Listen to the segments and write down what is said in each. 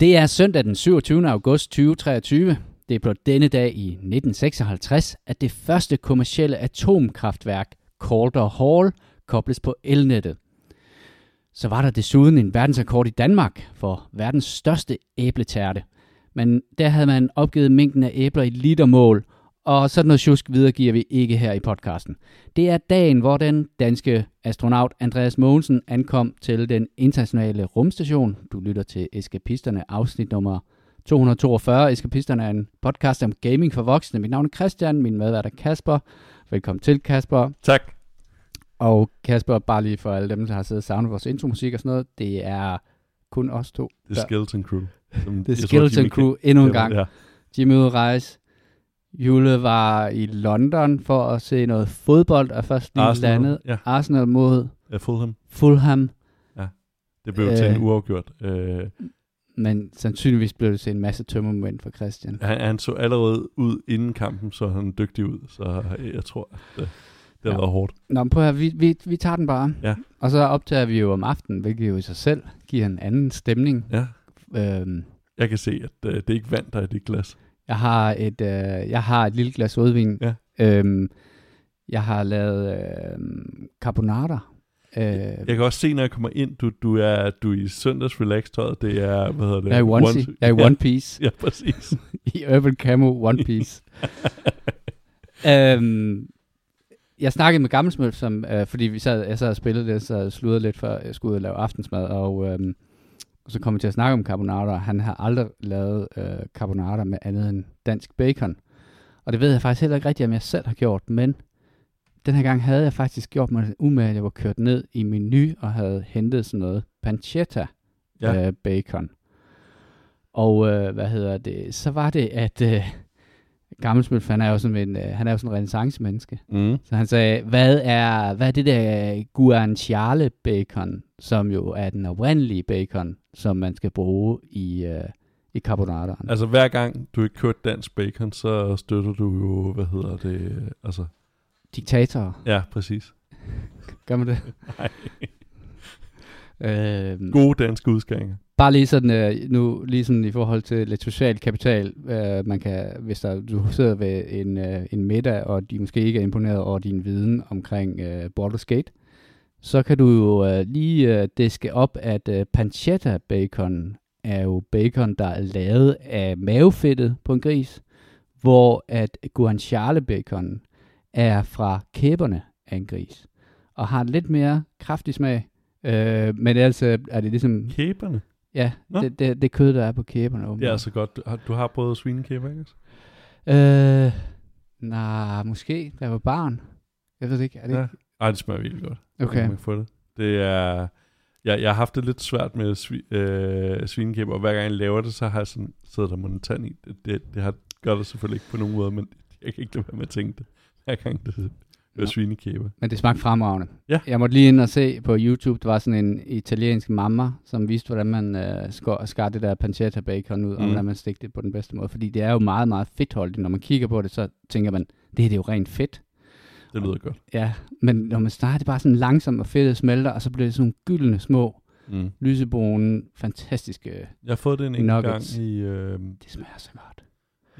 Det er søndag den 27. august 2023. Det er på denne dag i 1956, at det første kommercielle atomkraftværk, Calder Hall, kobles på elnettet. Så var der desuden en verdensrekord i Danmark for verdens største æbletærte. Men der havde man opgivet mængden af æbler i litermål, og sådan noget tjusk videregiver vi ikke her i podcasten. Det er dagen, hvor den danske astronaut Andreas Mogensen ankom til den internationale rumstation. Du lytter til Eskapisterne, afsnit nummer 242. Eskapisterne er en podcast om gaming for voksne. Mit navn er Christian, min medvært er Kasper. Velkommen til, Kasper. Tak. Og Kasper, bare lige for alle dem, der har siddet og savnet vores intromusik og sådan noget, det er kun os to. Er Skeleton Crew. Det er Skeleton Crew endnu en gang. Ja. Jimmy rejse. Jule var i London for at se noget fodbold, og først lige Arsenal, landet. ja. Arsenal mod ja, Fulham. Fulham, Det blev øh. til en Øh. uafgjort. Øh, men sandsynligvis blev det til en masse tømmermænd for Christian. han, han så allerede ud inden kampen, så han dygtig ud. Så jeg tror, at det, det har Ja. været hårdt. Nå, men prøv at vi, vi, vi tager den bare. Ja. Og så optager vi jo om aftenen, hvilket jo i sig selv giver en anden stemning. Ja. Øhm, Jeg kan se, at øh, det er ikke vand, der er i dit glas. Jeg, har et, øh, jeg har et lille glas rødvin. Ja. Øhm, jeg har lavet øh, carbonara. Øh, Jeg kan også se, når jeg kommer ind, du, du er du er i søndags relax tøjet. Det er, hvad hedder det? jeg er i onesie. Jeg er i ja, One Piece. Ja, præcis. I Urban Camo One Piece. øhm, jeg snakkede med Gammelsmøl, som, øh, fordi vi sad, jeg sad og spillede lidt, så sludrede lidt, før jeg skulle ud og lave aftensmad, og, øhm, så kom vi til at snakke om carbonara. Han har aldrig lavet øh, carbonara med andet end dansk bacon. Og det ved jeg faktisk heller ikke rigtigt, om jeg selv har gjort, men den her gang havde jeg faktisk gjort mig umage, at jeg var kørt ned i menu og havde hentet sådan noget pancetta ja. øh, bacon. Og øh, hvad hedder det? Så var det, at øh, Gammelsmølf, han er jo sådan en, øh, han er jo sådan en renaissance-menneske. Mm. Så han sagde, hvad er, hvad er det der guanciale bacon, som jo er den oprindelige bacon, som man skal bruge i, øh, i carbonaraen? Altså hver gang du ikke kørt dansk bacon, så støtter du jo, hvad hedder det, øh, altså, Diktatorer, ja, præcis. gør man det? Nej. Øh, Gode danske udskæringer. Bare lige sådan, øh, nu lige sådan i forhold til lidt social kapital, øh, man kan, hvis der, du sidder ved en, øh, en middag, og de måske ikke er imponeret over din viden omkring øh, Baldur's Gate, så kan du jo øh, lige øh, diske op, at øh, pancetta bacon er jo bacon, der er lavet af mavefedtet på en gris, hvor at guanciale bacon er fra kæberne af en gris, og har en lidt mere kraftig smag, øh, men ellers øh, er det ligesom Kæberne. Ja, Nå. det, det, det kød, der er på kæberne. Det er åbenbart. altså godt. Du har, du har prøvet svinekæber, ikke? Øh, nej, måske, da jeg var barn. Jeg ved det ikke. Er det Ja. ja. Ej, det smager virkelig godt. Okay. Man kan få det. Det er... Jeg, jeg har haft det lidt svært med svi, øh, svinekæber, og hver gang jeg laver det, så har jeg sådan, sidder der mon en tand i. Det, det, det har, gør det selvfølgelig ikke på nogen måde, men jeg kan ikke lade være med at tænke det, hver gang det, det er svinekæber. Men det smagte fremragende. Ja. Jeg måtte lige ind og se på YouTube, der var sådan en italiensk mamma, som viste, hvordan man øh, skar, skar det der pancetta bacon ud, mm. og hvordan man stegte det på den bedste måde. Fordi det er jo meget, meget fedtholdigt. Når man kigger på det, så tænker man, det her det er jo rent fedt. Det lyder godt. Ja, men når man starter det bare sådan langsomt, og fedtet smelter, og så bliver det sådan nogle gyldne små, Mm. lysebrune, fantastiske... Jeg har fået det en enkelt gang Nuggets. i... Øh, Det smager så godt.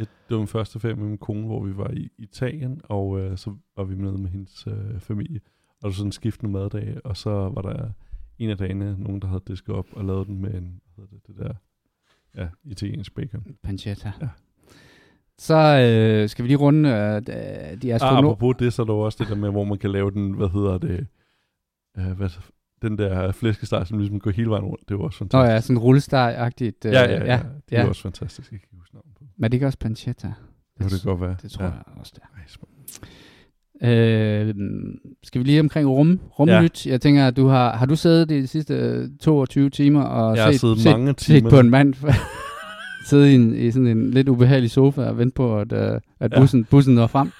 Et, det var min første ferie med min kone, hvor vi var i Italien, og øh, så var vi med med hendes øh, familie. Og der var sådan skiftende maddage, og så var der en af dagene nogen, der havde disket op og lavet den med en, hvad hedder det, det der, ja, italiensk bacon. Pancetta. Ja. Så øh, skal vi lige runde øh, de Ah, astronomer. apropos det, så er der også det der med, hvor man kan lave den, hvad hedder det, øh, hvad, den der flæskesteg, som ligesom går hele vejen rundt. Det var også Nå fantastisk. ja, sådan rullesteg-agtigt. Øh, ja, ja, ja, ja. Det ja. også fantastisk. Jeg kan ikke huske navnet Men det kan også pancetta. Det kunne det godt være. Det tror ja. jeg også, det Ej, smart. er. Øh, skal vi lige omkring rum, rumnyt? Ja. Jeg tænker, at du har, har du siddet de sidste øh, 22 timer og Jeg har set, siddet set, mange set timer. på en mand sidde i, en, i sådan en lidt ubehagelig sofa og vente på, at, øh, at Ja. bussen, bussen når frem?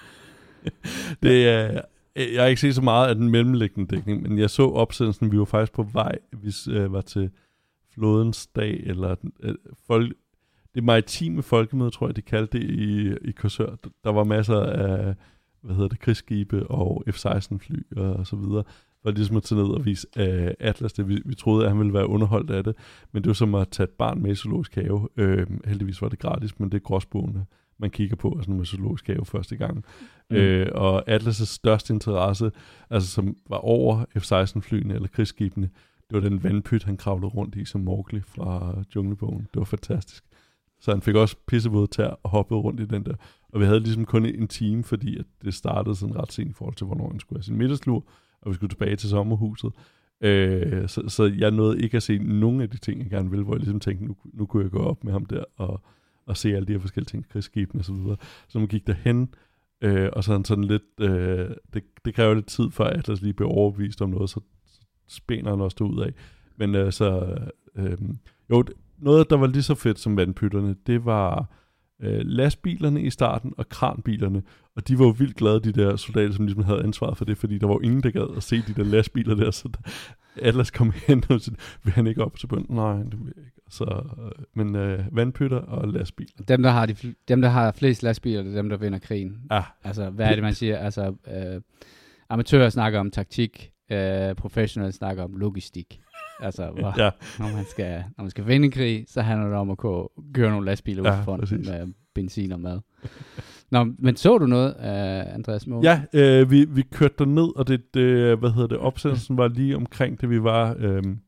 Det er, jeg har ikke set så meget af den mellemliggende dækning, men jeg så opsendelsen, vi var faktisk på vej, vi øh, var til flådens dag, eller øh, folk, det maritime folkemøde, tror jeg, de kaldte det i, i Korsør. Der var masser af, hvad hedder det, krigsskibe og F-16 fly og så videre. for ligesom at tage ned og vise uh, Atlas det. Vi, vi troede, at han ville være underholdt af det, men det var som at tage et barn med i zoologisk have. Uh, heldigvis var det gratis, men det er gråsbogen, man kigger på, altså med zoologisk have første gang. Mm. Uh, og Atlas' største interesse, altså som var over F-16-flyene eller krigsskibene, det var den vandpyt, han kravlede rundt i som Mowgli fra Junglebogen. Det var fantastisk. Så han fik også pissevåde tær og hoppede rundt i den der. Og vi havde ligesom kun en time, fordi at det startede sådan ret sent i forhold til, hvornår han skulle have sin middagslur, og vi skulle tilbage til sommerhuset. Øh, så, så jeg nåede ikke at se nogen af de ting, jeg gerne ville, hvor jeg ligesom tænkte, nu, nu kunne jeg gå op med ham der og, og se alle de her forskellige ting, krigsskibene og så videre. Så man gik derhen, øh, og sådan, sådan lidt, øh, det, det kræver lidt tid, for at Atlas lige bliver overbevist om noget, så, så spænder han også ud af. Men øh, så, øh, jo, noget, der var lige så fedt som vandpytterne, det var øh, lastbilerne i starten og kranbilerne. Og de var jo vildt glade, de der soldater, som ligesom havde ansvaret for det, fordi der var jo ingen, der gad at se de der lastbiler der. Så der, Atlas kom hen og sagde, vil han ikke op til bunden? Nej, det vil jeg ikke. Så, øh, men øh, vandpytter og lastbiler. Dem, der har, de, dem, der har flest lastbiler, det er dem, der vinder krigen. Ja. Altså, hvad er det, man siger? Altså, øh, amatører snakker om taktik, øh, professionelle snakker om logistik. Altså, hvor, ja. når, man skal, når man skal vinde en krig, så handler det om at køre, køre nogle lastbiler ja, ud fra med benzin og mad. Nå, men så du noget af Andreas Mål? Ja, øh, vi, vi kørte der ned, og det, det, hvad hedder det, opsendelsen var lige omkring det, vi var 5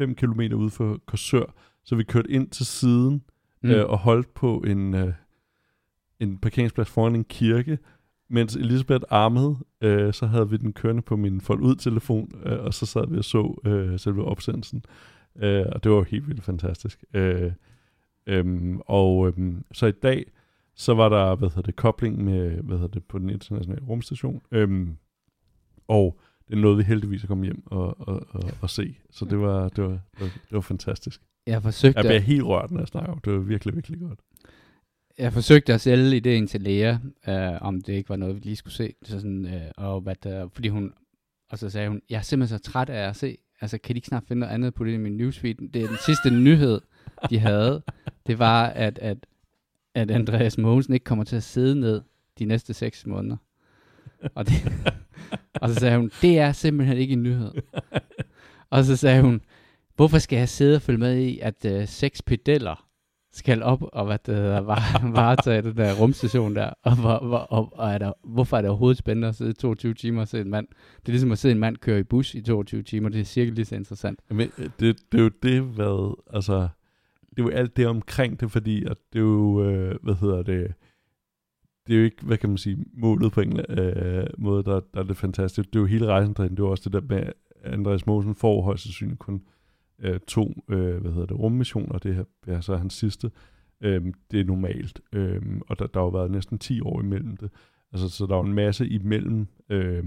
øh, km ude for Korsør, så vi kørte ind til siden mm. øh, og holdt på en, øh, en parkeringsplads foran en kirke, mens Elisabeth armede, øh, så havde vi den kørende på min fold ud telefon, øh, og så sad vi og så øh, selve opsendelsen. Øh, og det var helt vildt fantastisk. Øh, øh, og øh, så i dag, så var der, hvad hedder det, kobling med, hvad hedder det, på den internationale rumstation. Øh, og det nåede vi heldigvis at komme hjem og, og, og, og se. Så det var, det var, det var, det var fantastisk. Jeg forsøgte... Jeg bliver helt rørt, når jeg snakker om det. var virkelig, virkelig godt jeg forsøgte at sælge ideen til Lea, øh, om det ikke var noget, vi lige skulle se. Så sådan, øh, og hvad der, fordi hun, og så sagde hun, jeg er simpelthen så træt af at se, altså kan de ikke snart finde noget andet på det i min newsfeed? Det er den sidste nyhed, de havde. Det var, at, at, at Andreas Mogensen ikke kommer til at sidde ned de næste seks måneder. Og, det, og så sagde hun, det er simpelthen ikke en nyhed. Og så sagde hun, hvorfor skal jeg sidde og følge med i, at uh, seks pedeller skal op og hvad det hedder, var, varetage den der rumstation der, og, hvor, hvor, og, og er der, hvorfor er det overhovedet spændende at sidde 22 timer og se en mand? Det er ligesom at se en mand køre i bus i 22 timer, det er cirka lige så interessant. Men øh, det, det er jo det, hvad, altså, det er jo alt det omkring det, fordi at det er jo, øh, hvad hedder det, det er jo ikke, hvad kan man sige, målet på en øh, måde, der, der er det fantastiske. Det er jo hele rejsen derinde, det er jo også det der med, Andreas Mosen får højst sandsynligt kun øh, to øh, hvad hedder det, rummissioner. Det her er så hans sidste. Øh, det er normalt. Øh, og der, der har jo været næsten 10 år imellem det. Altså, så der er jo en masse imellem. Øh,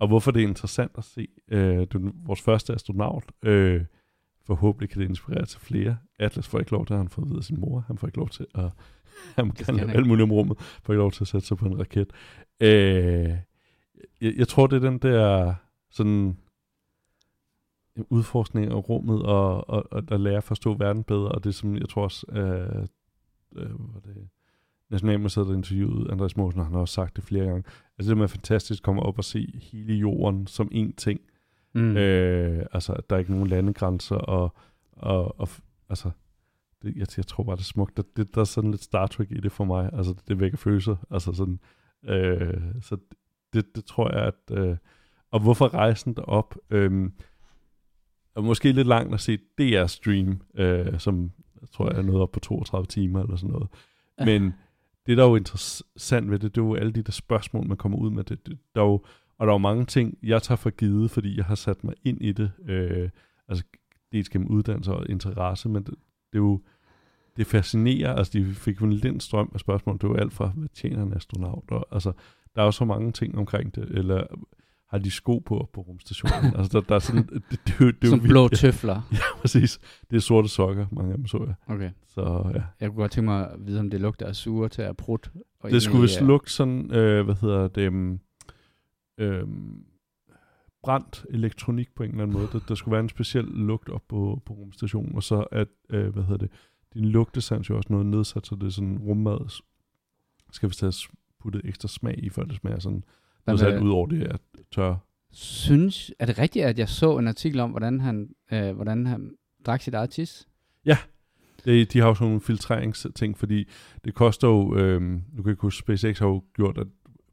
og hvorfor det er interessant at se. Øh, er vores første astronaut. Øh, forhåbentlig kan det inspirere til flere. Atlas får ikke lov til, at han får ved sin mor. Han får ikke lov til at... Han kan lave alt muligt om rummet. Får ikke lov til at sætte sig på en raket. Øh, jeg, jeg tror, det er den der sådan udforskning af rummet og, og, og at lære at forstå verden bedre, og det som jeg tror også, øh, øh, hvad det, Nationalmuseet, der interviewet Andreas Mosen, han har også sagt det flere gange, altså det er fantastisk at komme op og se hele jorden som én ting. Mm. Øh, altså, at der er ikke nogen landegrænser, og, og, og altså, det, jeg, jeg tror bare, det er smukt. Det, det, der er sådan lidt Star Trek i det for mig. Altså, det, det vækker følelser. Altså sådan, øh, så det, det tror jeg, at... Øh, og hvorfor rejsen derop? Øh, og måske lidt langt at se DR-stream, øh, som jeg tror jeg er noget op på 32 timer eller sådan noget. Men det, der er jo interessant ved det, det er jo alle de der spørgsmål, man kommer ud med. Det, det, der er jo, og der er jo mange ting, jeg tager for givet, fordi jeg har sat mig ind i det. Øh, altså dels gennem uddannelse og interesse, men det, det er jo det fascinerer, altså de fik jo en lind strøm af spørgsmål, det jo alt fra, hvad tjener en astronaut, og altså, der er jo så mange ting omkring det, eller har de sko på på rumstationen. altså, der, der er sådan... Det, det, det, det Som blå tøfler. Ja, præcis. Det er sorte sokker, mange af dem så jeg. Okay. Så, ja. Jeg kunne godt tænke mig at vide, om det lugter af sure til at prut. Og det skulle vist lugte sådan, øh, hvad hedder det, øh, brændt elektronik på en eller anden måde. Der, der skulle være en speciel lugt op på, på rumstationen, og så at, øh, hvad hedder det, din lugtesans jo også noget nedsat, så det er sådan rummad, skal vi have puttet ekstra smag i, før det smager sådan, noget sat ud over det er tør synes, er det rigtigt, at jeg så en artikel om, hvordan han, øh, hvordan han drak sit eget tis? Det, de har jo sådan nogle filtreringsting, fordi det koster jo, øhm, nu kan jeg huske, SpaceX har jo gjort, at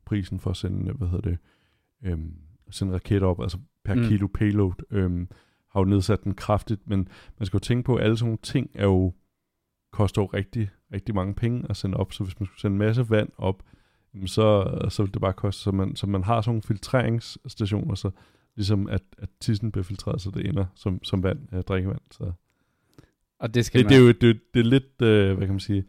prisen for at sende, hvad hedder det, øhm, sende raketter op, altså per Mm. kilo payload, øhm, har jo nedsat den kraftigt, men man skal jo tænke på, at alle sådan nogle ting er jo, koster jo rigtig, rigtig mange penge at sende op, så hvis man skulle sende en masse vand op, så, så vil det bare koste, så man, så man har sådan nogle filtreringsstationer, så ligesom at, at tissen bliver filtreret, så det ender som, som vand, øh, drikkevand, så Og det skal det, man... det, er jo det, det er lidt, øh, hvad kan man sige,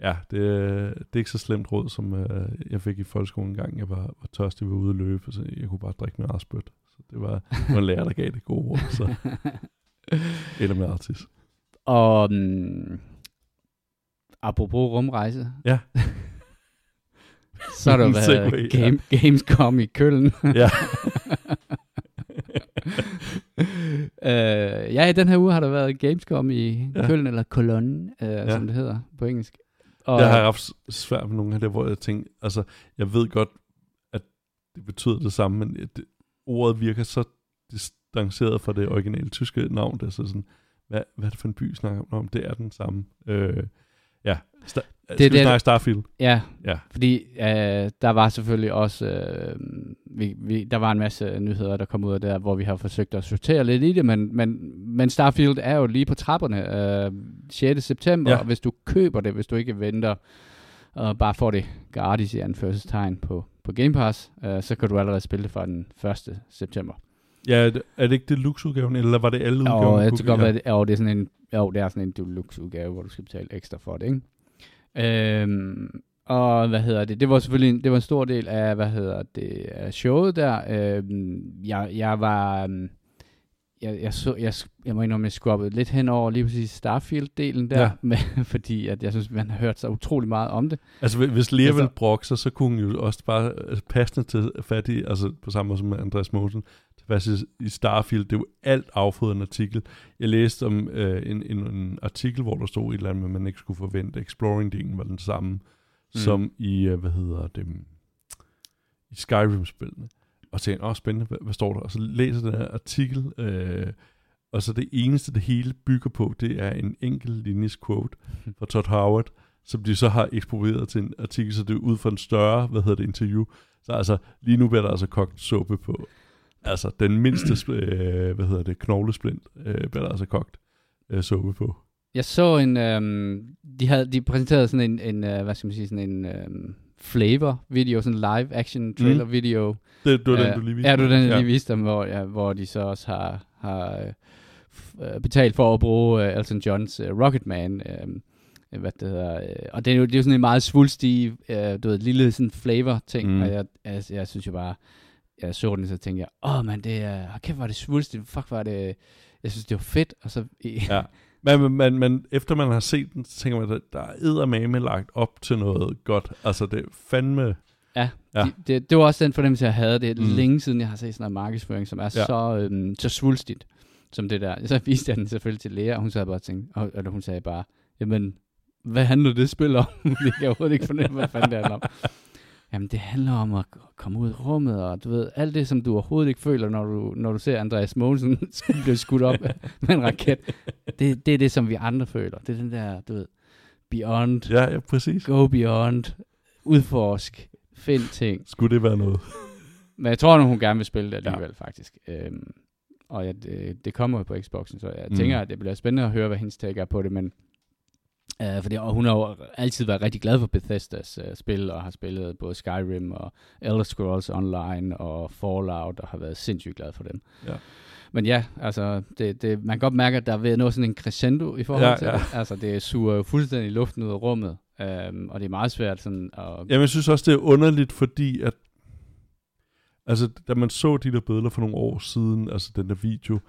ja, det, er- det er ikke så slemt råd, som øh, jeg fik i folkeskolen en gang. Jeg var, var tørstig ved ude at løbe, så jeg kunne bare drikke min eget spyt. Så det var, det var en lærer, der gav det gode råd, så eller med artis. Og um, apropos rumrejse. Ja. så har der været ja. game, Gamescom i Køln. Ja. uh, ja, i den her uge har der været Gamescom i Ja. ja. Køln, eller Cologne, uh, ja. som det hedder på engelsk. Og, Det har jeg haft svært med nogle af det, hvor jeg tænkte, altså, jeg ved godt, at det betyder det samme, men det, ordet virker så distanceret fra det originale tyske navn, det er så sådan, hvad, hvad er det for en by, snakker om? Det er den samme. Øh, ja, det, skal det- vi snakke Starfield? Ja, Ja. fordi øh, der var selvfølgelig også, øh, vi, vi, der var en masse nyheder, der kom ud af der, hvor vi har forsøgt at sortere lidt i det, men, men, men Starfield er jo lige på trapperne øh, 6. september, Ja. og hvis du køber det, hvis du ikke venter, og bare får det gratis i anførselstegn på, på Game Pass, øh, så kan du allerede spille det fra den 1. september. Ja, er det, det ikke deluxe-udgaven, eller var det alle udgaven? Og jeg tror godt, at det, jo, det er sådan en, jo, det er sådan en deluxe udgave, hvor du skal betale ekstra for det, ikke? Øhm, og hvad hedder det? Det var selvfølgelig en, det var en stor del af, hvad hedder det, af showet der. Øhm, jeg, jeg var, øhm, jeg, jeg, så, jeg, jeg må indrømme, jeg skubbede lidt hen over lige præcis Starfield-delen der, Ja. med, fordi at jeg synes, man har hørt så utrolig meget om det. Altså, hvis- Lea Altså- vil brokke sig, så kunne hun jo også bare øh, passende til fat i, altså på samme måde som Andreas Mosen, fat i- Starfield. Det er jo alt affået en artikel. Jeg læste om øh, en, en, en artikel, hvor der stod et eller andet, at man ikke skulle forvente. Exploring-delen var den samme, mm. som i, øh, hvad hedder det, i Skyrim-spillene. Og tænkte, åh, spændende, hvad, hvad står der? Og så læser den her artikel, øh, og så det eneste, det hele bygger på, det er en enkelt linjes quote fra Todd Howard, som de så har eksproprieret til en artikel, så det er ud fra en større, hvad hedder det, interview. Så altså, lige nu bliver der altså kogt suppe på, altså den mindste, øh, hvad hedder det, knoglesplint, øh, bliver der altså kogt øh, suppe på. Jeg så en, øhm, de havde, de præsenterede sådan en, en øh, hvad skal man sige, sådan en øhm, flavor video, sådan en live action trailer Mm. video, Det, det var den, Øh, du lige viste. Ja, det var den, jeg ja. lige viste dem, hvor, ja, hvor de så også har, har øh, øh, betalt for at bruge uh, Elton Johns uh, Rocketman. Uh, hvad det hedder. Uh, og det er, jo, det er jo sådan en meget svulstig, uh, du ved, lille sådan flavor-ting. Mm. Og jeg, jeg, jeg synes jo bare, jeg så den, så tænkte jeg, åh oh, man, det er, oh, kæft, var det svulstigt, fuck var det, jeg synes, det var fedt. Og så, Ja. Men, men, men, efter man har set den, så tænker man, at der er eddermame lagt op til noget godt. Altså, det er fandme... Ja, Ja. ja. Det, det, var også den fornemmelse, jeg havde. Det er Mm. længe siden, jeg har set sådan noget markedsføring, som er Ja. så, øhm, så svulstigt som det der. Så viste jeg den selvfølgelig til Lea, og hun sagde bare, tænkte, og, eller hun sagde bare, jamen, hvad handler det spil om? det kan jeg overhovedet ikke fornemme, hvad fanden det handler om. Jamen, det handler om at komme ud i rummet, og du ved, alt det, som du overhovedet ikke føler, når du, når du ser Andreas Mogensen blive skudt op med en raket. Det, det er det, som vi andre føler. Det er den der, du ved, beyond, Ja, ja, præcis. go beyond, udforsk, find ting. Skulle det være noget? Men jeg tror nu, hun gerne vil spille det alligevel, ja. faktisk. Øhm, og ja, det, det kommer jo på Xboxen, så jeg Mm. mm. tænker, at det bliver spændende at høre, hvad hendes take er på det, men øh, fordi, og hun har jo altid været rigtig glad for Bethesdas øh, spil, og har spillet både Skyrim og Elder Scrolls Online og Fallout, og har været sindssygt glad for dem. Ja. Men ja, altså, det, det, man kan godt mærke, at der er ved nå sådan en crescendo i forhold Ja, til ja. det. Altså, det suger jo fuldstændig luften ud af rummet, øhm, og det er meget svært sådan at... Jamen, jeg synes også, det er underligt, fordi at altså, da man så de der billeder for nogle år siden, altså den der video,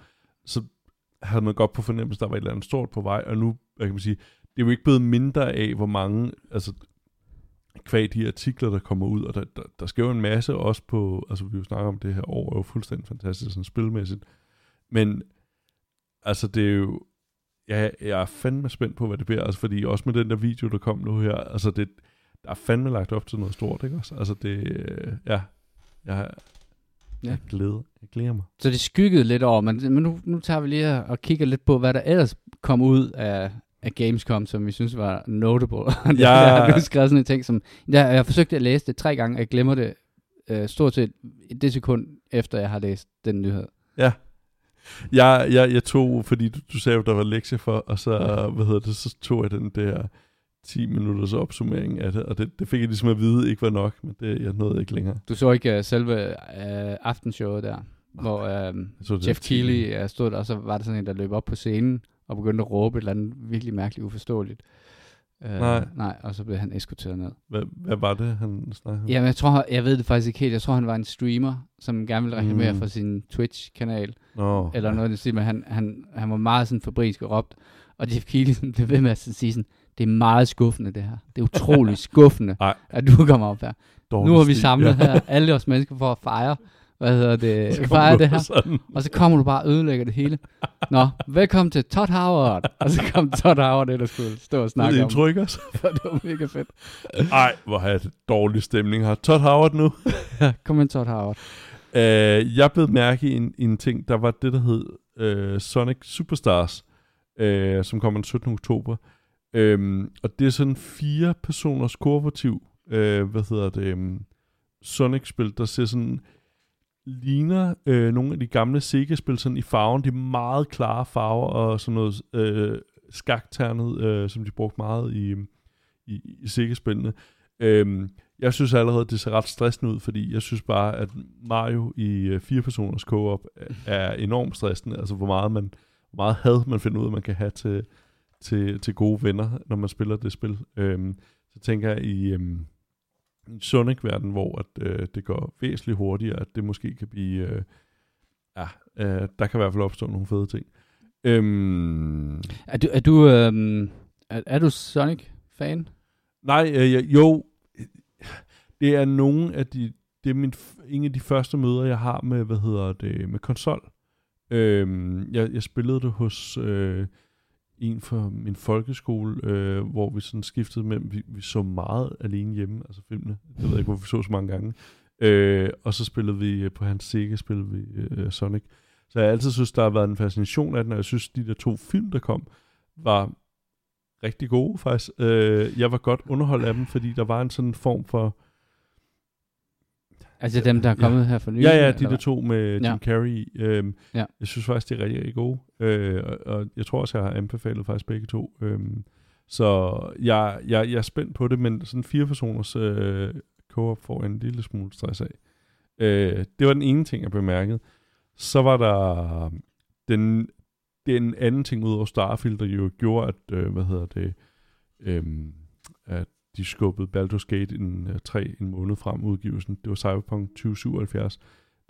så havde man godt på fornemmelse, der var et eller andet stort på vej, og nu, hvad kan man sige, det er jo ikke blevet mindre af, hvor mange, altså kvad de artikler, der kommer ud, og der, der, der sker jo en masse også på, altså vi jo snakker om det her år, er jo fuldstændig fantastisk sådan spilmæssigt, men altså det er jo, jeg, jeg er fandme spændt på, hvad det bliver, altså fordi også med den der video, der kom nu her, altså det, der er fandme lagt op til noget stort, ikke også? Altså det, øh, ja, jeg, Ja. Jeg, glæder, jeg glæder mig. Så det skyggede lidt over, men, men nu, nu tager vi lige og kigger lidt på, hvad der ellers kom ud af, af Gamescom, som vi synes var notable. Ja. jeg har skrevet sådan en ting, som... Jeg, jeg har forsøgt at læse det tre gange, og jeg glemmer det øh, stort set det sekund, efter jeg har læst den nyhed. Ja. Jeg, jeg, jeg tog, fordi du, du sagde, at der var lektie for, og så, hvad hedder det, så tog jeg den der 10 minutters opsummering af det, og det, det fik jeg ligesom at vide ikke var nok, men det jeg nåede ikke længere. Du så ikke uh, selve uh, aftenshowet der, hvor uh, Jeff Keighley stod der, og så var der sådan en, der løb op på scenen og begyndte at råbe et eller andet virkelig mærkeligt uforståeligt. Uh, nej. Nej, og så blev han eskorteret ned. Hvad, hvad var det, han snakkede om? Jamen, jeg, tror, jeg ved det faktisk ikke helt. Jeg tror, han var en streamer, som gerne ville reklamere mm. for sin Twitch-kanal. Oh, eller noget, det siger, men han, han, han var meget sådan fabrisk og råbt. Og Jeff Keighley blev ved med at sige sådan, det er meget skuffende det her. Det er utroligt skuffende, Ej. at du kommer op her. Dårlig nu har vi samlet ja. her, alle os mennesker for at fejre, hvad hedder det, fejre det her. Sådan. Og så kommer du bare og ødelægger det hele. Nå, velkommen til Todd Howard. Og så kom Todd Howard, der skulle stå og snakke det om. Det også. det var mega fedt. Ej, hvor har jeg dårlig stemning her. Todd Howard nu. ja, kom ind Todd Howard. Uh, jeg blev mærke i en, en ting, der var det, der hed uh, Sonic Superstars, uh, som kommer den 17. oktober. Øhm, og det er sådan fire personers kooperativ, øh, hvad hedder det, um, Sonic-spil, der ser sådan, ligner øh, nogle af de gamle Sega-spil sådan i farven. De er meget klare farver og sådan noget øh, skakternet, øh, som de brugte meget i, i, i Sega-spillene. Øhm, jeg synes allerede, det ser ret stressende ud, fordi jeg synes bare, at Mario i øh, fire personers co-op er enormt stressende. Altså, hvor meget, man, hvor meget had man finder ud af, man kan have til, til, til gode venner, når man spiller det spil. Øhm, så tænker jeg i øhm, en Sonic-verden, hvor at, øh, det går væsentligt hurtigere, at det måske kan blive... Øh, ja, øh, der kan i hvert fald opstå nogle fede ting. Øhm, er du, er du, øhm, er, er du Sonic-fan? Nej, øh, jo, det er nogle af de, det er min, en af de første møder, jeg har med, hvad hedder det, med konsol. Øhm, jeg, jeg spillede det hos øh, en fra min folkeskole, øh, hvor vi sådan skiftede mellem, vi, vi så meget alene hjemme, altså filmene. Jeg ved ikke, hvorfor vi så så mange gange. Øh, og så spillede vi øh, på hans Sega, spillede vi øh, Sonic. Så jeg altid synes, der har været en fascination af den, og jeg synes, de der to film, der kom, var rigtig gode faktisk. Øh, jeg var godt underholdt af dem, fordi der var en sådan form for... Altså dem, der er kommet ja. her for nylig? Ja, ja, de der to med Jim Ja. Carrey. Øhm, Ja. Jeg synes faktisk, det er rigtig, rigtig gode. Øh, og, og jeg tror også, jeg har anbefalet faktisk begge to. Øhm, så jeg, jeg, jeg er spændt på det, men sådan fire personers øh, co-op får en lille smule stress af. Øh, det var den ene ting, jeg bemærkede. Så var der den, den anden ting ud over Starfield, der jo gjorde, at, øh, hvad hedder det, øhm, at de skubbede Baldur's Gate en, uh, 3 en måned frem udgivelsen. Det var Cyberpunk 2077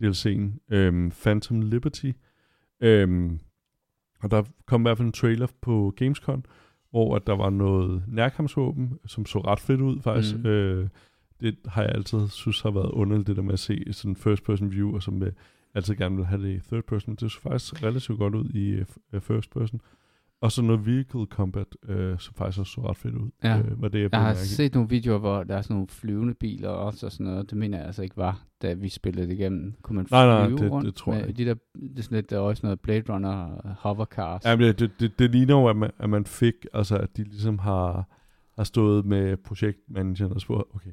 DLC'en. Øhm, Phantom Liberty. Øhm, og der kom i hvert fald en trailer på Gamescom, hvor at der var noget nærkampsvåben, som så ret fedt ud faktisk. Mm. Øh, det har jeg altid synes har været underligt, det der med at se sådan first person view, og som jeg altid gerne vil have det i third person. Det så faktisk relativt godt ud i uh, first person. Og så noget vehicle combat, øh, som faktisk også så ret fedt ud. Ja. Øh, var det, jeg Jeg har set nogle videoer, hvor der er sådan nogle flyvende biler også og sådan noget. Det mener jeg altså ikke var, da vi spillede det igennem. Kunne man flyve Nej, nej, det- rundt det tror jeg ikke. De der, det er sådan lidt, der er også noget Blade Runner hovercars. Ja, det, det, det, det ligner jo, at man, at man fik, altså at de ligesom har, har stået med projektmanageren og spurgt, okay,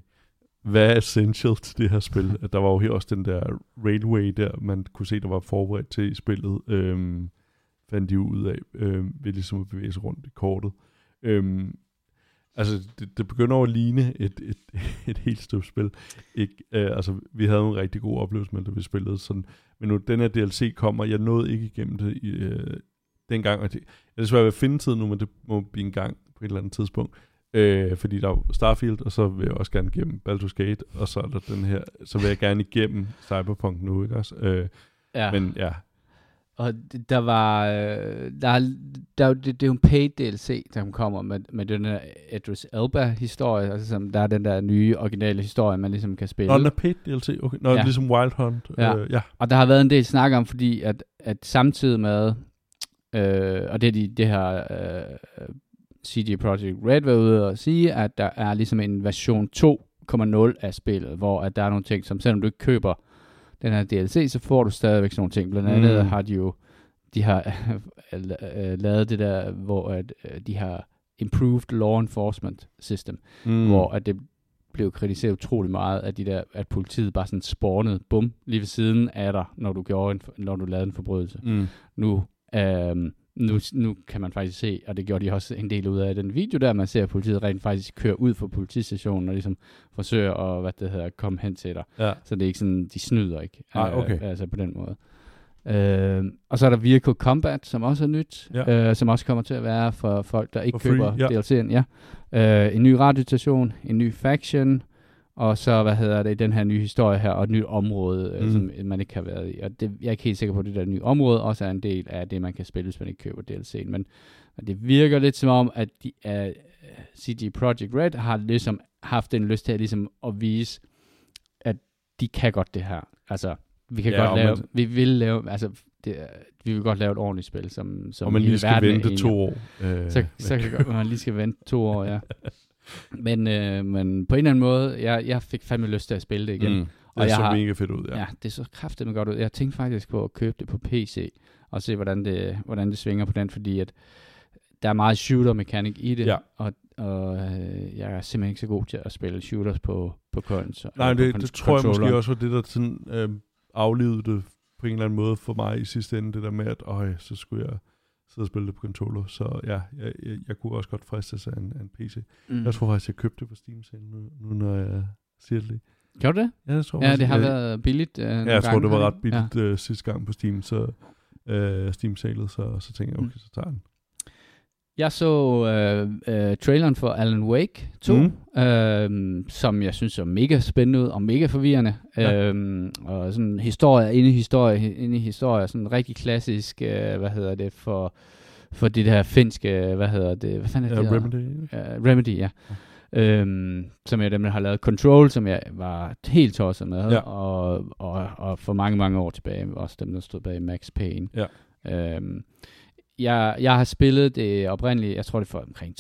hvad er essential til det her spil? At der var jo her også den der railway der, man kunne se, der var forberedt til i spillet, øhm, fandt de ud af, øhm, ved ligesom at bevæge sig rundt i kortet. Øhm, altså, det, det begynder at ligne et, et, et helt støbt spil. Ikke, øh, altså, vi havde en rigtig god oplevelse med det, vi spillede sådan, men nu den her DLC kommer, jeg nåede ikke igennem det i, øh, dengang, og det, jeg er desværre ved at finde tid nu, men det må blive en gang på et eller andet tidspunkt. Øh, fordi der er Starfield, og så vil jeg også gerne igennem Baldur's Gate, og så er der den her, så vil jeg gerne igennem Cyberpunk nu, ikke også? Øh, ja. Men ja, Og der var, øh, der, er- der, er det, det er jo en paid DLC, der kommer med, med den her Idris Elba-historie, altså som, der er den der nye, originale historie, man ligesom kan spille. Nå, den er paid DLC, okay. Nå, Ja. ligesom Wild Hunt. Ja. Øh, ja. Og der har været en del snak om, fordi at, at samtidig med, øh, og det er de, det her øh, CG Projekt Red var ude og sige, at der er ligesom en version 2.0 af spillet, hvor at der er nogle ting, som selvom du ikke køber den her DLC, så får du stadigvæk sådan nogle ting. Blandt andet Mm. har de jo, de har øh, lavet det der, hvor at, øh, de har improved law enforcement system, Mm. hvor at det blev kritiseret utrolig meget, at, de der, at politiet bare sådan spawnede, bum, lige ved siden af dig, når du, gjorde en, når du lavede en forbrydelse. Mm. Nu, øhm, nu, nu kan man faktisk se, og det gjorde de også en del ud af den video der, man ser politiet rent faktisk kører ud fra politistationen og ligesom forsøger at, hvad det hedder, komme hen til dig. Ja. Så det er ikke sådan, de snyder ikke. Nej, okay. Øh, altså på den måde. Øh, og så er der Vehicle Combat, som også er nyt, Ja. øh, som også kommer til at være for folk, der ikke For free, køber ja. DLC'en. Ja. Øh, en ny radiostation, en ny faction, og så, hvad hedder det, den her nye historie her, og et nyt område, mm. Mm. som man ikke har været i. Og det, jeg er ikke helt sikker på, at det der nye område også er en del af det, man kan spille, hvis man ikke køber DLC'en. Men, men det virker lidt som om, at de, uh, CG Projekt Red har ligesom haft en lyst til at, ligesom at vise, at de kan godt det her. Altså, vi kan Ja, godt lave, man- vi vil lave, altså, det, vi vil godt lave et ordentligt spil, som, som Og man lige skal vente to år. Øh, Så, så kan godt, man lige skal vente to år, ja. Men, øh, men på en eller anden måde, jeg, jeg fik fandme lyst til at spille det igen. Mm. Og Det jeg så har- mega fedt ud, ja. Ja. det så kraftigt godt ud. Jeg tænkte faktisk på at købe det på PC, og se, hvordan det, hvordan det svinger på den, fordi at der er meget shooter-mekanik i det, Ja. og, og øh, jeg er simpelthen ikke så god til at spille shooters på, på cons. Nej, på det, kon- det tror jeg måske også var det, der sådan, øh, aflevede det på en eller anden måde for mig i sidste ende, det der med, at øj, så skulle jeg sidde og spille det på controller. Så ja, jeg, jeg, jeg kunne også godt fristes af en, af en PC. Mm. Mm. Jeg tror faktisk, jeg købte det på Steam selv, nu, nu når jeg siger det lige. Gjorde du det? Ja, jeg tror, Ja, faktisk, det har jeg, været billigt. Øh, Ja, jeg tror, det var ret billigt ja. øh, sidste gang på Steam, så øh, Steam-salet, så, så tænker jeg, Mm. okay, så tager jeg den. Jeg så øh, øh, traileren for Alan Wake 2, Mm. øh, som jeg synes er mega spændende ud og mega forvirrende. Ja. Ja. Øh, og sådan historie inde i historie, inde i historie, sådan rigtig klassisk, øh, hvad hedder det, for, for det der finske, hvad hedder det, hvad fanden er Ja, det, hedder? Remedy. Uh, Remedy, ja. Øhm, som er dem, der har lavet Control, som jeg var helt tosset med, Ja. og, og, og for mange, mange år tilbage, også dem, der stod bag Max Payne. Ja. Øhm, jeg, jeg har spillet det oprindeligt, jeg tror det er for omkring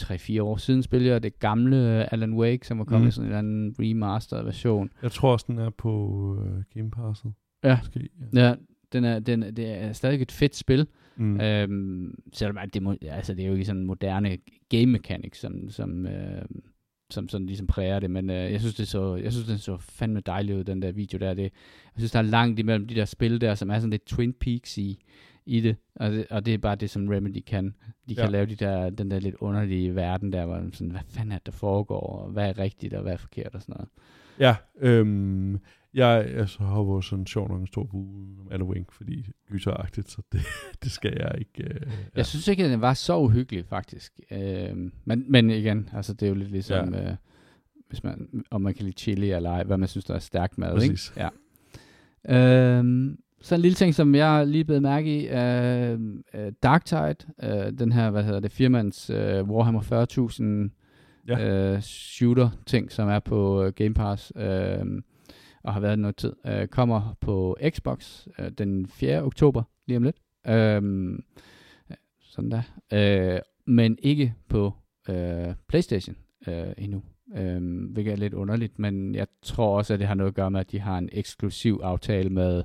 3-4 år siden, spillede jeg det gamle Alan Wake, som var kommet Mm. i sådan en eller anden remastered version. Jeg tror også, den er på øh, Game Passet. Ja. Måske, ja. Ja, den er, den, det er stadig et fedt spil, Mm. Øhm, selvom at det, må, altså, det er jo ikke sådan moderne game mechanic, som, som, øh, som sådan ligesom præger det, men øh, jeg synes, det så, jeg synes, den så fandme dejlig ud, den der video der. Det, jeg synes, der er langt imellem de der spil der, som er sådan lidt Twin Peaks i, i det, og, det, og det er bare det, som Remedy kan. De kan Ja. lave de der, den der lidt underlige verden der, hvor sådan, hvad fanden er det, der foregår, og hvad er rigtigt, og hvad er forkert, og sådan noget. Ja, øhm, jeg altså, har jo sådan sjov nok en stor bue om Alan Wake, fordi gyseragtigt, så det, det skal jeg ikke. Øh, ja. Jeg synes ikke, at den var så uhyggelig, faktisk. Øhm, men, men igen, altså det er jo lidt ligesom, ja. øh, hvis man, om man kan lide chili eller ej, hvad man synes, der er stærkt mad, Præcis. ikke? Ja. Øhm, så en lille ting, som jeg lige blev mærke i, øh, øh, Darktide, øh, den her, hvad hedder det, firmands øh, Warhammer 40.000 Ja. øh, shooter-ting, som er på øh, Game Pass, øh, og har været noget tid, øh, kommer på Xbox øh, den 4. oktober, lige om lidt. Øh, sådan der. Øh, men ikke på øh, Playstation øh, endnu. Øh, hvilket er lidt underligt, men jeg tror også, at det har noget at gøre med, at de har en eksklusiv aftale med,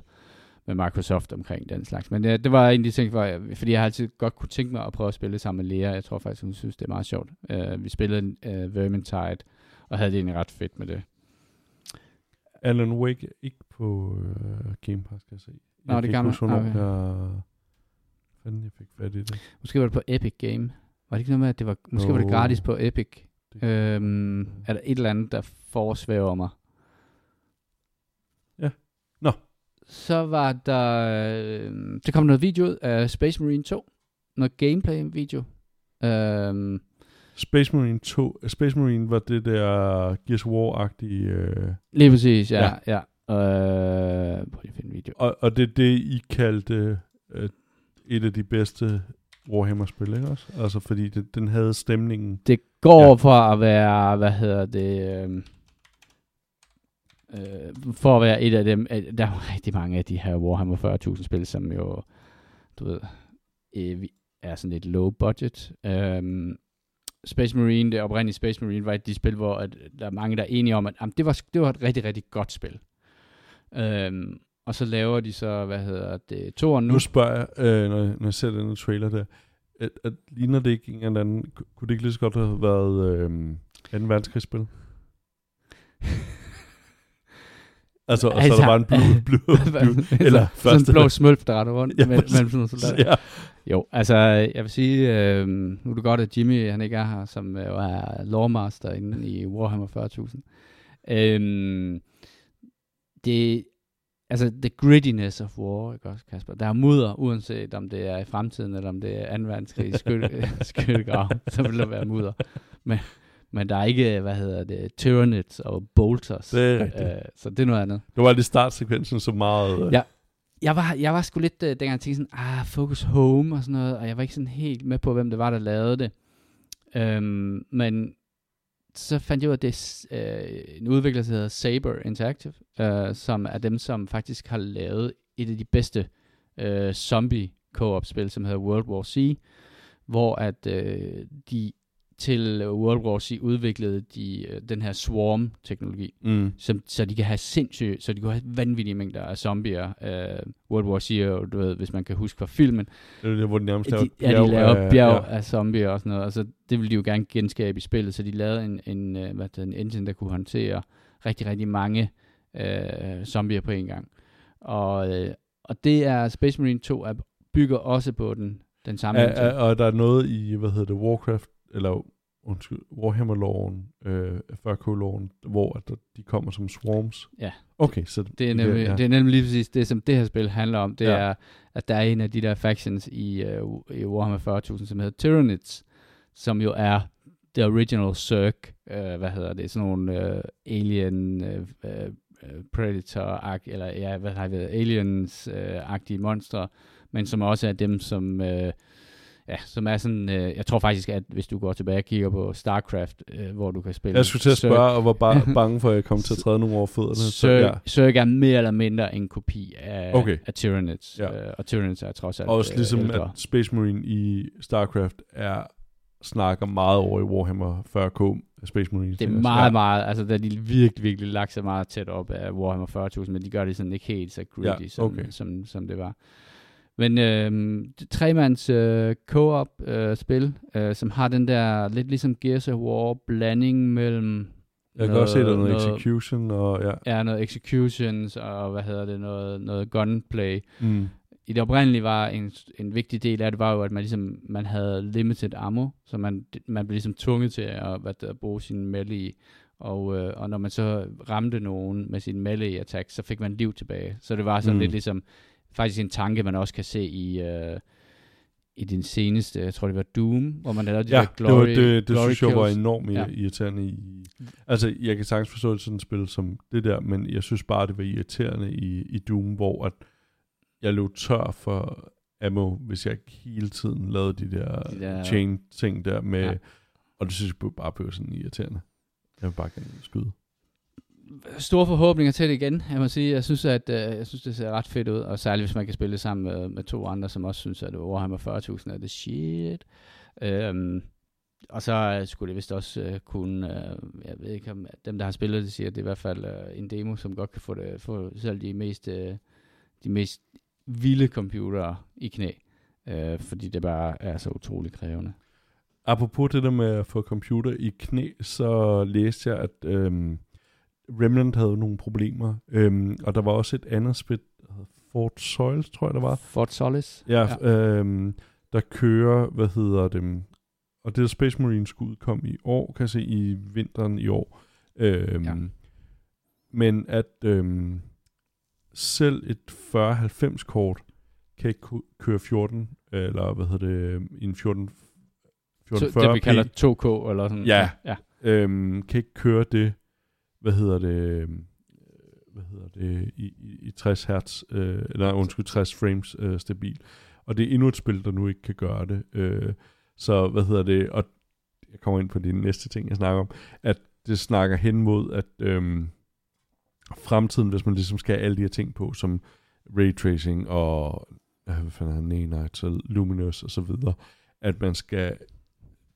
med Microsoft omkring den slags. Men det, det var en af de ting, for, fordi jeg har altid godt kunne tænke mig at prøve at spille sammen med Lea. Jeg tror faktisk, hun synes, det er meget sjovt. Øh, vi spillede uh, Vermintide, og havde det egentlig ret fedt med det. Alan Wake ikke på øh, Game Pass, kan jeg se. Nå, jeg det gamle. Ikke huske, hvornår Okay. jeg, fanden, jeg fik fat i det. Måske var det på Epic Game. Var det ikke noget med, at det var, måske var det gratis på Epic? Det- Øhm, er der et eller andet, der forsvæver mig? Ja. Nå. Så var der... Øh, der kom noget video ud af Space Marine 2. Noget gameplay-video. Øhm, Space Marine 2, uh, Space Marine var det der Gears War-agtige, øh, lige præcis, ja. Ja. ja. Øh, prøv lige at finde video. og, og det er det, I kaldte øh, et af de bedste Warhammer-spil, ikke også? Altså, fordi det, den havde stemningen. Det går Ja. fra at være, hvad hedder det, øhm, øh, for at være et af dem, øh, der er jo rigtig mange af de her Warhammer 40.000 spil, som jo, du ved, øh, er sådan lidt low budget. Øhm, Space Marine, det oprindelige Space Marine, var et af de spil, hvor at der er mange, der er enige om, at jamen, det, var, det var et rigtig, rigtig godt spil. Øhm, og så laver de så, hvad hedder det, toren nu. Nu spørger jeg, øh, når, jeg- når jeg ser den trailer der, at, at ligner det ikke en eller anden, kunne det ikke lige så godt have været øh, 2. verdenskrigsspil? altså, og så er Altså- der bare en blod, blod eller sådan en første. blå smølf, der render rundt Ja, mellem sådan nogle soldater. ja. Jo, altså jeg vil sige, øh, nu er det godt, at Jimmy han ikke er her, som øh, er lawmaster inde i Warhammer 40.000. Øh, det, altså the grittiness of war, ikke også, Kasper? Der er mudder, uanset om det er i fremtiden, eller om det er 2. verdenskrig skytte, skyttegrav, så vil der være mudder. Men, men der er ikke, hvad hedder det, Tyranids og Bolters. Det er rigtigt. Øh, så det er noget andet. Det var lige startsekvensen så meget... Øh, Ja. Jeg var, jeg var sgu lidt, øh, dengang tænkte sådan, ah, Focus Home og sådan noget, og jeg var ikke sådan helt med på, hvem det var, der lavede det. Øhm, men så fandt jeg ud af, at det er øh, en udvikler, der hedder Saber Interactive, øh, som er dem, som faktisk har lavet et af de bedste øh, zombie co-op-spil, som hedder World War C, hvor at øh, de til World War C udviklede de, øh, den her swarm-teknologi, Mm. som, så de kan have sindssygt, så de kan have vanvittige mængder af zombier. Uh, World War C, du ved, hvis man kan huske fra filmen, Det er det, hvor de nærmest laver de, ja, de laver af- bjerg ja. af zombier og sådan noget, og så det ville de jo gerne genskabe i spillet, så de lavede en, en, uh, hvad det, en engine, der kunne håndtere rigtig, rigtig mange uh, zombier på en gang. Og, uh, og det er Space Marine 2 er, bygger også på den, den samme Er, er, og der er noget i, hvad hedder det, Warcraft, eller undskyld, Warhammer-loven, øh, 40k-loven, hvor at der, de kommer som swarms. Ja. Okay, så Det er, nemlig, kan- det er nemlig lige præcis det, som det her spil handler om. Det Ja. ja. er, at der er en af de der factions i, uh, i Warhammer 40.000, som hedder Tyranids, som jo er the original Zerg, uh, hvad hedder det, sådan nogle uh, alien uh, uh, predator eller ja, hvad har vi aliens-agtige monstre, men som også er dem, som... Uh, Ja, som er sådan, øh, jeg tror faktisk, at hvis du går tilbage og kigger på StarCraft, øh, hvor du kan spille... Jeg skulle til at spørge, og var bare bange for, at jeg kom til at træde nogle over fødderne. Så, ja. Zerg, er mere eller mindre en kopi af, Okay. af Tyranids. Ja. Øh, og Tyranids er trods alt Også øh, ligesom, ældre. at Space Marine i StarCraft er snakker meget over i Warhammer 40k Space Marine. Det er meget, meget, altså der er de virkelig, virkelig lagt sig meget tæt op af Warhammer 40.000, men de gør det sådan ikke helt så gritty, Ja, som, okay. som, som det var. Men øh, tremands øh, co-op øh, spil, øh, som har den der, lidt ligesom Gears of War, blanding mellem Jeg kan også se, der er noget, execution, og ja. Ja, noget executions, og hvad hedder det, noget, noget gunplay. Mm. i det oprindelige var en, en vigtig del af det, var jo, at man ligesom, man havde limited ammo, så man, man blev ligesom tvunget til at, hvad der, at bruge sin melee, og, øh, og når man så ramte nogen med sin melee attack, så fik man liv tilbage. Så det var sådan mm. lidt ligesom, faktisk en tanke, man også kan se i, øh, i den seneste, jeg tror det var Doom, hvor man lavede de Ja, der glory, det, var, det, det glory synes jeg var enormt Ja. ja. irriterende i... Altså, jeg kan sagtens forstå det sådan et spil som det der, men jeg synes bare, det var irriterende i, i Doom, hvor at jeg løb tør for ammo, hvis jeg ikke hele tiden lavede de der, De der- chain-ting der med... Ja. Og det synes jeg bare blev sådan irriterende. Jeg vil bare gerne skyde store forhåbninger til det igen. Jeg må sige, jeg synes, at øh, jeg synes, det ser ret fedt ud, og særligt hvis man kan spille det sammen med, med to andre, som også synes, at Warhammer 40.000 er det shit. Øhm, og så øh, skulle det vist også øh, kunne, øh, jeg ved ikke om dem, der har spillet det, siger, at det er i hvert fald øh, en demo, som godt kan få, det, få selv de mest, øh, de mest vilde computere i knæ. Øh, fordi det bare er så utrolig krævende. Apropos det der med at få computer i knæ, så læste jeg, at Øh Remnant havde nogle problemer. Øhm, og der var også et andet spil, der Fort Soils, tror jeg det var. Fort Solis. Ja, ja. Øhm, der kører, hvad hedder det, og det der Space Marine skulle udkomme i år, kan jeg se, i vinteren i år. Øhm, Ja. Men at øhm, selv et 40-90 kort kan ikke køre 14, eller hvad hedder det, en 14, Så 1440p. det vi kalder 2K eller sådan. Ja. ja. øhm, kan ikke køre det, hvad hedder det, øhm, hvad hedder det, i, i, i 60 hertz, øh, eller undskyld, 60 frames øh, stabil. Og det er endnu et spil, der nu ikke kan gøre det. Øh, så hvad hedder det, og jeg kommer ind på de næste ting, jeg snakker om, at det snakker hen mod, at øhm, fremtiden, hvis man ligesom skal have alle de her ting på, som ray tracing og, øh, hvad fanden er og Luminous og så videre, at man skal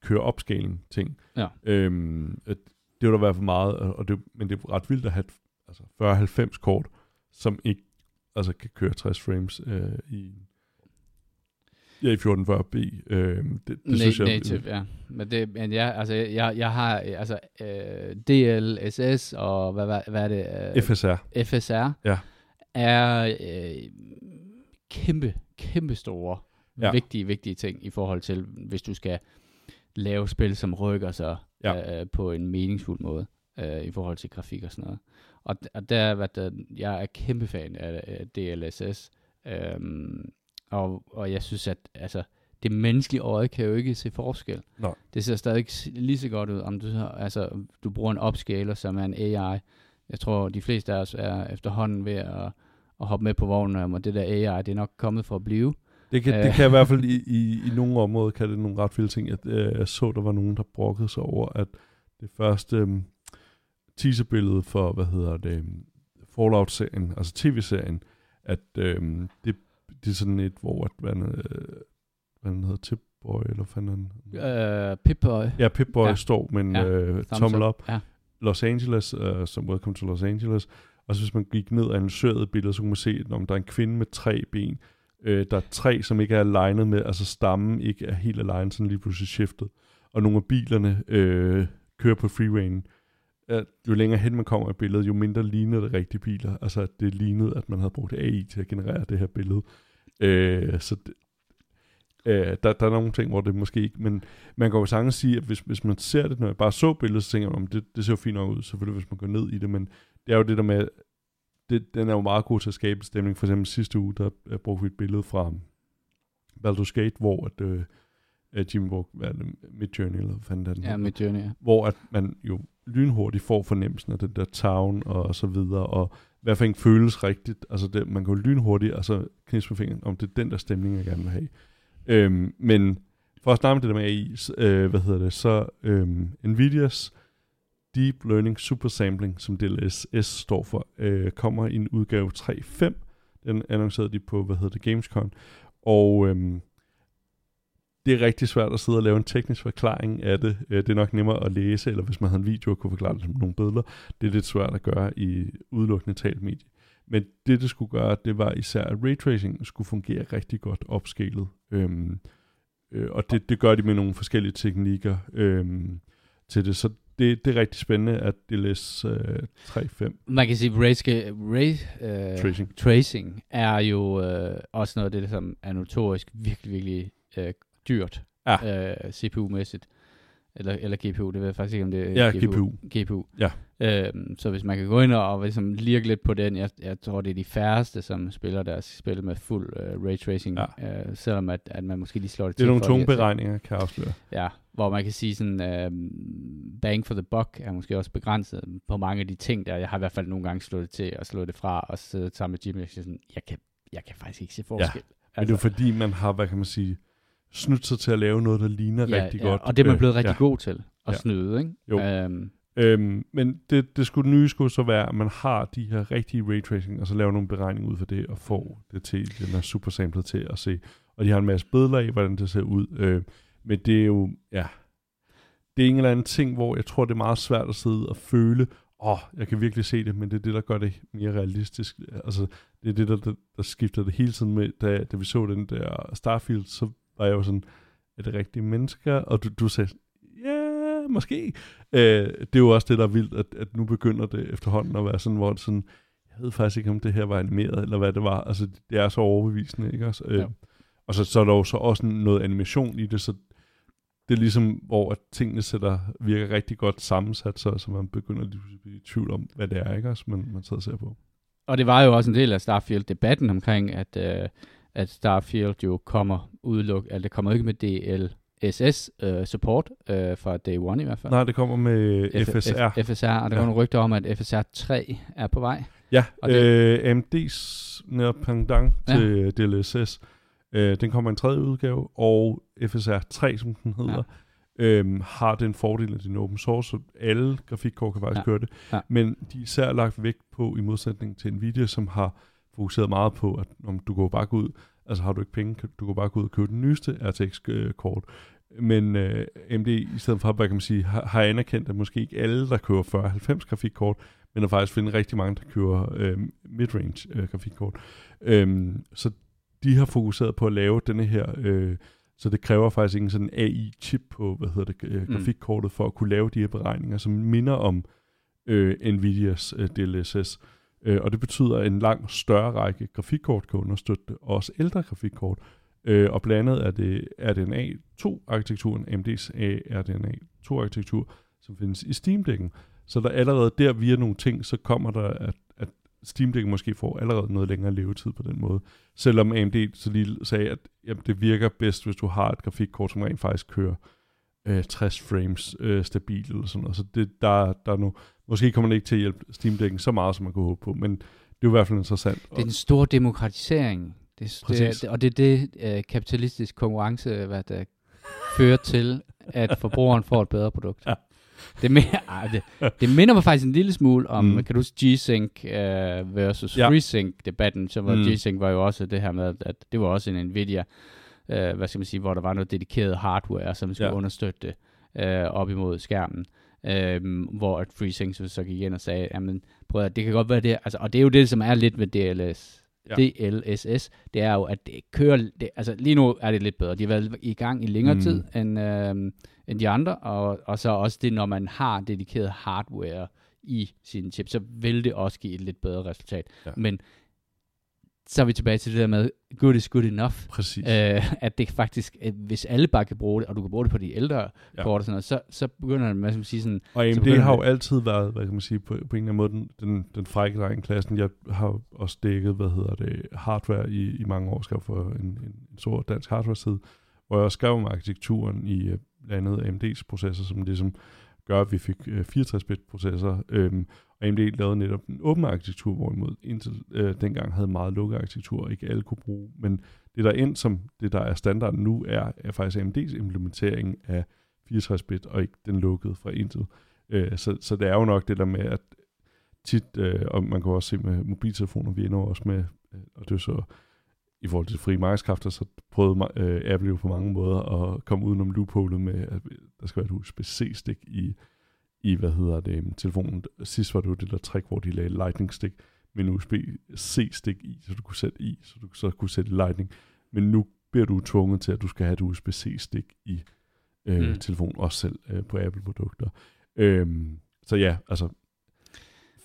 køre opscaling ting. Ja. Øhm, at det der i hvert fald meget, og og det, men det er ret vildt at have altså 40-90 kort, som ikke altså kan køre 60 frames øh, i Ja, i 1440p. Øh, det, det Na- synes jeg... native, ja. Men, det, men ja, altså, jeg, jeg har altså, øh, DLSS og hvad, hvad, hvad er det? Øh, FSR. FSR Ja. er øh, kæmpe, kæmpe store, ja. vigtige, vigtige ting i forhold til, hvis du skal lave spil, som rykker sig Ja. øh, på en meningsfuld måde øh, i forhold til grafik og sådan noget. Og, og der, hvad der, jeg er kæmpe fan af, DLSS, øhm, og, og jeg synes, at altså, det menneskelige øje kan jo ikke se forskel. Nej. Det ser stadig lige så godt ud, om du, altså, du bruger en upscaler, som er en AI. Jeg tror, de fleste af os er efterhånden ved at, at hoppe med på vognen, om at det der AI, det er nok kommet for at blive. Det kan, det Øh. kan i hvert fald i, i, i nogle områder, kan det nogle ret vilde ting. Jeg, øh, jeg så, der var nogen, der brokkede sig over, at det første um, teaserbillede for, hvad hedder det, øhm, Fallout-serien, altså tv-serien, at øhm, det, det er sådan et, hvor at, hvad, øh, hvad hedder, Tip-Boy, eller hvad fanden han... Øh, Pip-Boy. Ja, Pip-Boy ja. Står med en Ja, øh, tommel op. Ja. Los Angeles, uh, som Welcome to Los Angeles. Og så hvis man gik ned og analyserede billedet, så kunne man se, at om der er en kvinde med tre ben, øh, der er tre, som ikke er alignet med, altså stammen ikke er helt alignet, sådan lige pludselig shiftet. Og nogle af bilerne øh, kører på freewayen. At jo længere hen man kommer i billedet, jo mindre ligner det rigtige biler. Altså at det lignede, at man havde brugt AI til at generere det her billede. Øh, så det, øh, der, der er nogle ting, hvor det måske ikke, men man kan jo sagtens sige, at hvis, hvis man ser det, når jeg bare så billedet, så tænker man, det, det ser jo fint nok ud, selvfølgelig hvis man går ned i det, men det er jo det der med, det, den er jo meget god til at skabe stemning. For eksempel sidste uge, der øh, brugte vi et billede fra Baldur's Gate, hvor at, øh, at Jimmy brugte, hvad er det, Midjourney, eller hvad fanden er den Ja, hedder? med Journey, ja. hvor at man jo lynhurtigt får fornemmelsen af den der town og så videre, og hvad for en føles rigtigt. Altså det, man kan jo lynhurtigt altså knipse med fingeren, om det er den der stemning, jeg gerne vil have. Øhm, men for at snakke om det der med AI, øh, hvad hedder det, så øhm, Nvidias Deep Learning Super Sampling, som DLSS står for, øh, kommer i en udgave 3.5. Den annoncerede de på, hvad hedder det, Gamescom. Og øhm, det er rigtig svært at sidde og lave en teknisk forklaring af det. Øh, Det er nok nemmere at læse, eller hvis man havde en video og kunne forklare det som nogle billeder. Det er lidt svært at gøre i udelukkende talt medie. Men det, det skulle gøre, det var især, at raytracing skulle fungere rigtig godt opskalet. Øhm, øh, og det, det gør de med nogle forskellige teknikker øhm, til det. Så det, det er rigtig spændende, at DLS øh, 3.5 Man kan sige, ray øh, tracing. tracing er jo øh, også noget af det, som er notorisk virkelig, virkelig øh, dyrt. Ja. Øh, CPU-mæssigt. Eller, eller GPU, det ved jeg faktisk ikke, om det er Ja, GPU. GPU. Ja. Øhm, så hvis man kan gå ind og, og ligesom lirke lidt på den, jeg, jeg tror, det er de færreste, som spiller deres spil med fuld øh, ray tracing, Ja. øh, selvom at, at man måske lige slår det Det er til nogle tunge beregninger, kan jeg afsløre. Ja, hvor man kan sige sådan, øh, bang for the buck er måske også begrænset på mange af de ting der. Jeg har i hvert fald nogle gange slået det til og slået det fra og siddet sammen med Jimmy og sådan, jeg kan, jeg kan faktisk ikke se forskel. Men det er jo fordi, man har, hvad kan man sige, snydt sig til at lave noget, der ligner ja, rigtig ja, godt. Og det er man Øh, blevet rigtig ja. god til at Ja. snyde, ikke? Jo. Øhm, Øhm, men det, det skulle nye skulle så være, at man har de her rigtige raytracing, og så laver nogle beregninger ud for det, og får det til, den er super samlet til at se. Og de har en masse billeder af, hvordan det ser ud. Øh, men det er jo, ja, det er en eller anden ting, hvor jeg tror, det er meget svært at sidde og føle, åh, oh, jeg kan virkelig se det, men det er det, der gør det mere realistisk. Altså, det er det, der, der, der skifter det hele tiden med, da, da vi så den der Starfield, så var jeg jo sådan, er det rigtige mennesker? Og du, du sagde, ja, måske. Øh, det er jo også det, der er vildt, at, at nu begynder det efterhånden at være sådan, hvor det sådan, jeg ved faktisk ikke, om det her var animeret, eller hvad det var. Altså, det er så overbevisende, ikke også? Øh, Ja. og så, så er der jo så også noget animation i det, så det er ligesom, hvor at tingene sætter, virker rigtig godt sammensat, så, så man begynder at blive i tvivl om, hvad det er, ikke også, man, man sidder og ser på. og det var jo også en del af Starfield-debatten omkring, at, øh, at Starfield jo kommer udeluk, altså det kommer ikke med DLSS øh, support øh, fra day one i hvert fald. Nej, det kommer med F- FSR. F- FSR, og der Ja. går nogle rygter om, at FSR 3 er på vej. Ja, Og det- øh, AMD's netop pendant Ja. til DLSS. Øh, den kommer en tredje udgave, og FSR 3, som den hedder, ja. øhm, har den fordel, at det er en open source, så alle grafikkort kan faktisk Ja. køre det. Ja. Men de er især lagt vægt på, i modsætning til Nvidia, som har fokuseret meget på, at om du går bare ud, altså har du ikke penge, du går bare gå ud og købe den nyeste RTX-kort. Men øh, AMD, i stedet for, hvad kan man sige, har, har anerkendt, at måske ikke alle, der køber 40-90 grafikkort, men der faktisk finde rigtig mange, der kører øh, midrange øh, grafikkort. Øhm, så de har fokuseret på at lave denne her, øh, så det kræver faktisk ikke sådan en AI-chip på, hvad hedder det, øh, grafikkortet, for at kunne lave de her beregninger, som minder om øh, Nvidias øh, DLSS. Øh, Øh, og det betyder, at en lang større række grafikkort kan understøtte også ældre grafikkort. Øh, og blandt andet er det RDNA 2-arkitekturen, AMD's RDNA 2-arkitektur, som findes i Steam Deck'en. Så der allerede der via nogle ting, så kommer der, at, at Steam Deck måske får allerede noget længere levetid på den måde. Selvom AMD så lige sagde, at jamen, det virker bedst, hvis du har et grafikkort, som rent faktisk kører øh, 60 frames øh, stabilt eller sådan noget. Så det, der, der er nu, måske kommer det ikke til at hjælpe Steam Deck'en så meget, som man kunne håbe på, men det er i hvert fald interessant. Det er en stor demokratisering. Det, det, og det er det øh, kapitalistisk konkurrence, hvad der fører til, at forbrugeren får et bedre produkt. Ja. Det, mere, ej, det, det minder mig faktisk en lille smule om, mm. kan du huske G-Sync uh, versus ja. FreeSync-debatten, så var mm. G-Sync var jo også det her med, at det var også en Nvidia, uh, hvad skal man sige, hvor der var noget dedikeret hardware, som skulle ja. understøtte det uh, op imod skærmen. Uh, hvor at FreeSync så, gik ind og sagde, jamen prøv at, det kan godt være det, altså, og det er jo det, som er lidt ved DLS, ja. DLSS, det er jo, at det kører, det, altså lige nu er det lidt bedre. De har været i gang i længere mm. tid end, øh, end de andre, og, og så også det, når man har dedikeret hardware i sin chip, så vil det også give et lidt bedre resultat. Ja. Men så er vi tilbage til det der med, good is good enough. Præcis. Øh, at det faktisk, at hvis alle bare kan bruge det, og du kan bruge det på de ældre ja. kort og sådan noget, så, så begynder det, med at sige sådan... Og AMD har jo altid været, hvad kan man sige, på, på en eller anden måde, den, den, den frække dreng klassen. Jeg har også dækket, hvad hedder det, hardware i, i mange år, skrev for en, en, en stor dansk hardware-side, hvor jeg også skrev om arkitekturen i uh, blandt andet AMD's processor, som ligesom gør, at vi fik uh, 64-bit processor, øhm, AMD lavede netop en åben arkitektur, hvorimod Intel øh, dengang havde meget lukket arkitektur, og ikke alle kunne bruge. Men det der ind som det, der er standarden nu, er, er faktisk AMD's implementering af 64-bit, og ikke den lukkede fra Intel. Øh, så, så det er jo nok det der med, at tit, øh, og man kan også se med mobiltelefoner, vi ender også med, øh, og det er så i forhold til frie markedskræfter, så prøvede øh, Apple jo på mange måder at komme udenom loopholet med, at der skal være et USB-C-stik i i, hvad hedder det, telefonen. Sidst var det jo det der trick, hvor de lagde lightning stick med en USB-C-stik i, så du kunne sætte i, så du så kunne sætte lightning. Men nu bliver du tvunget til, at du skal have et USB-C-stik i øh, mm. telefonen, også selv øh, på Apple-produkter. Øhm, så ja, altså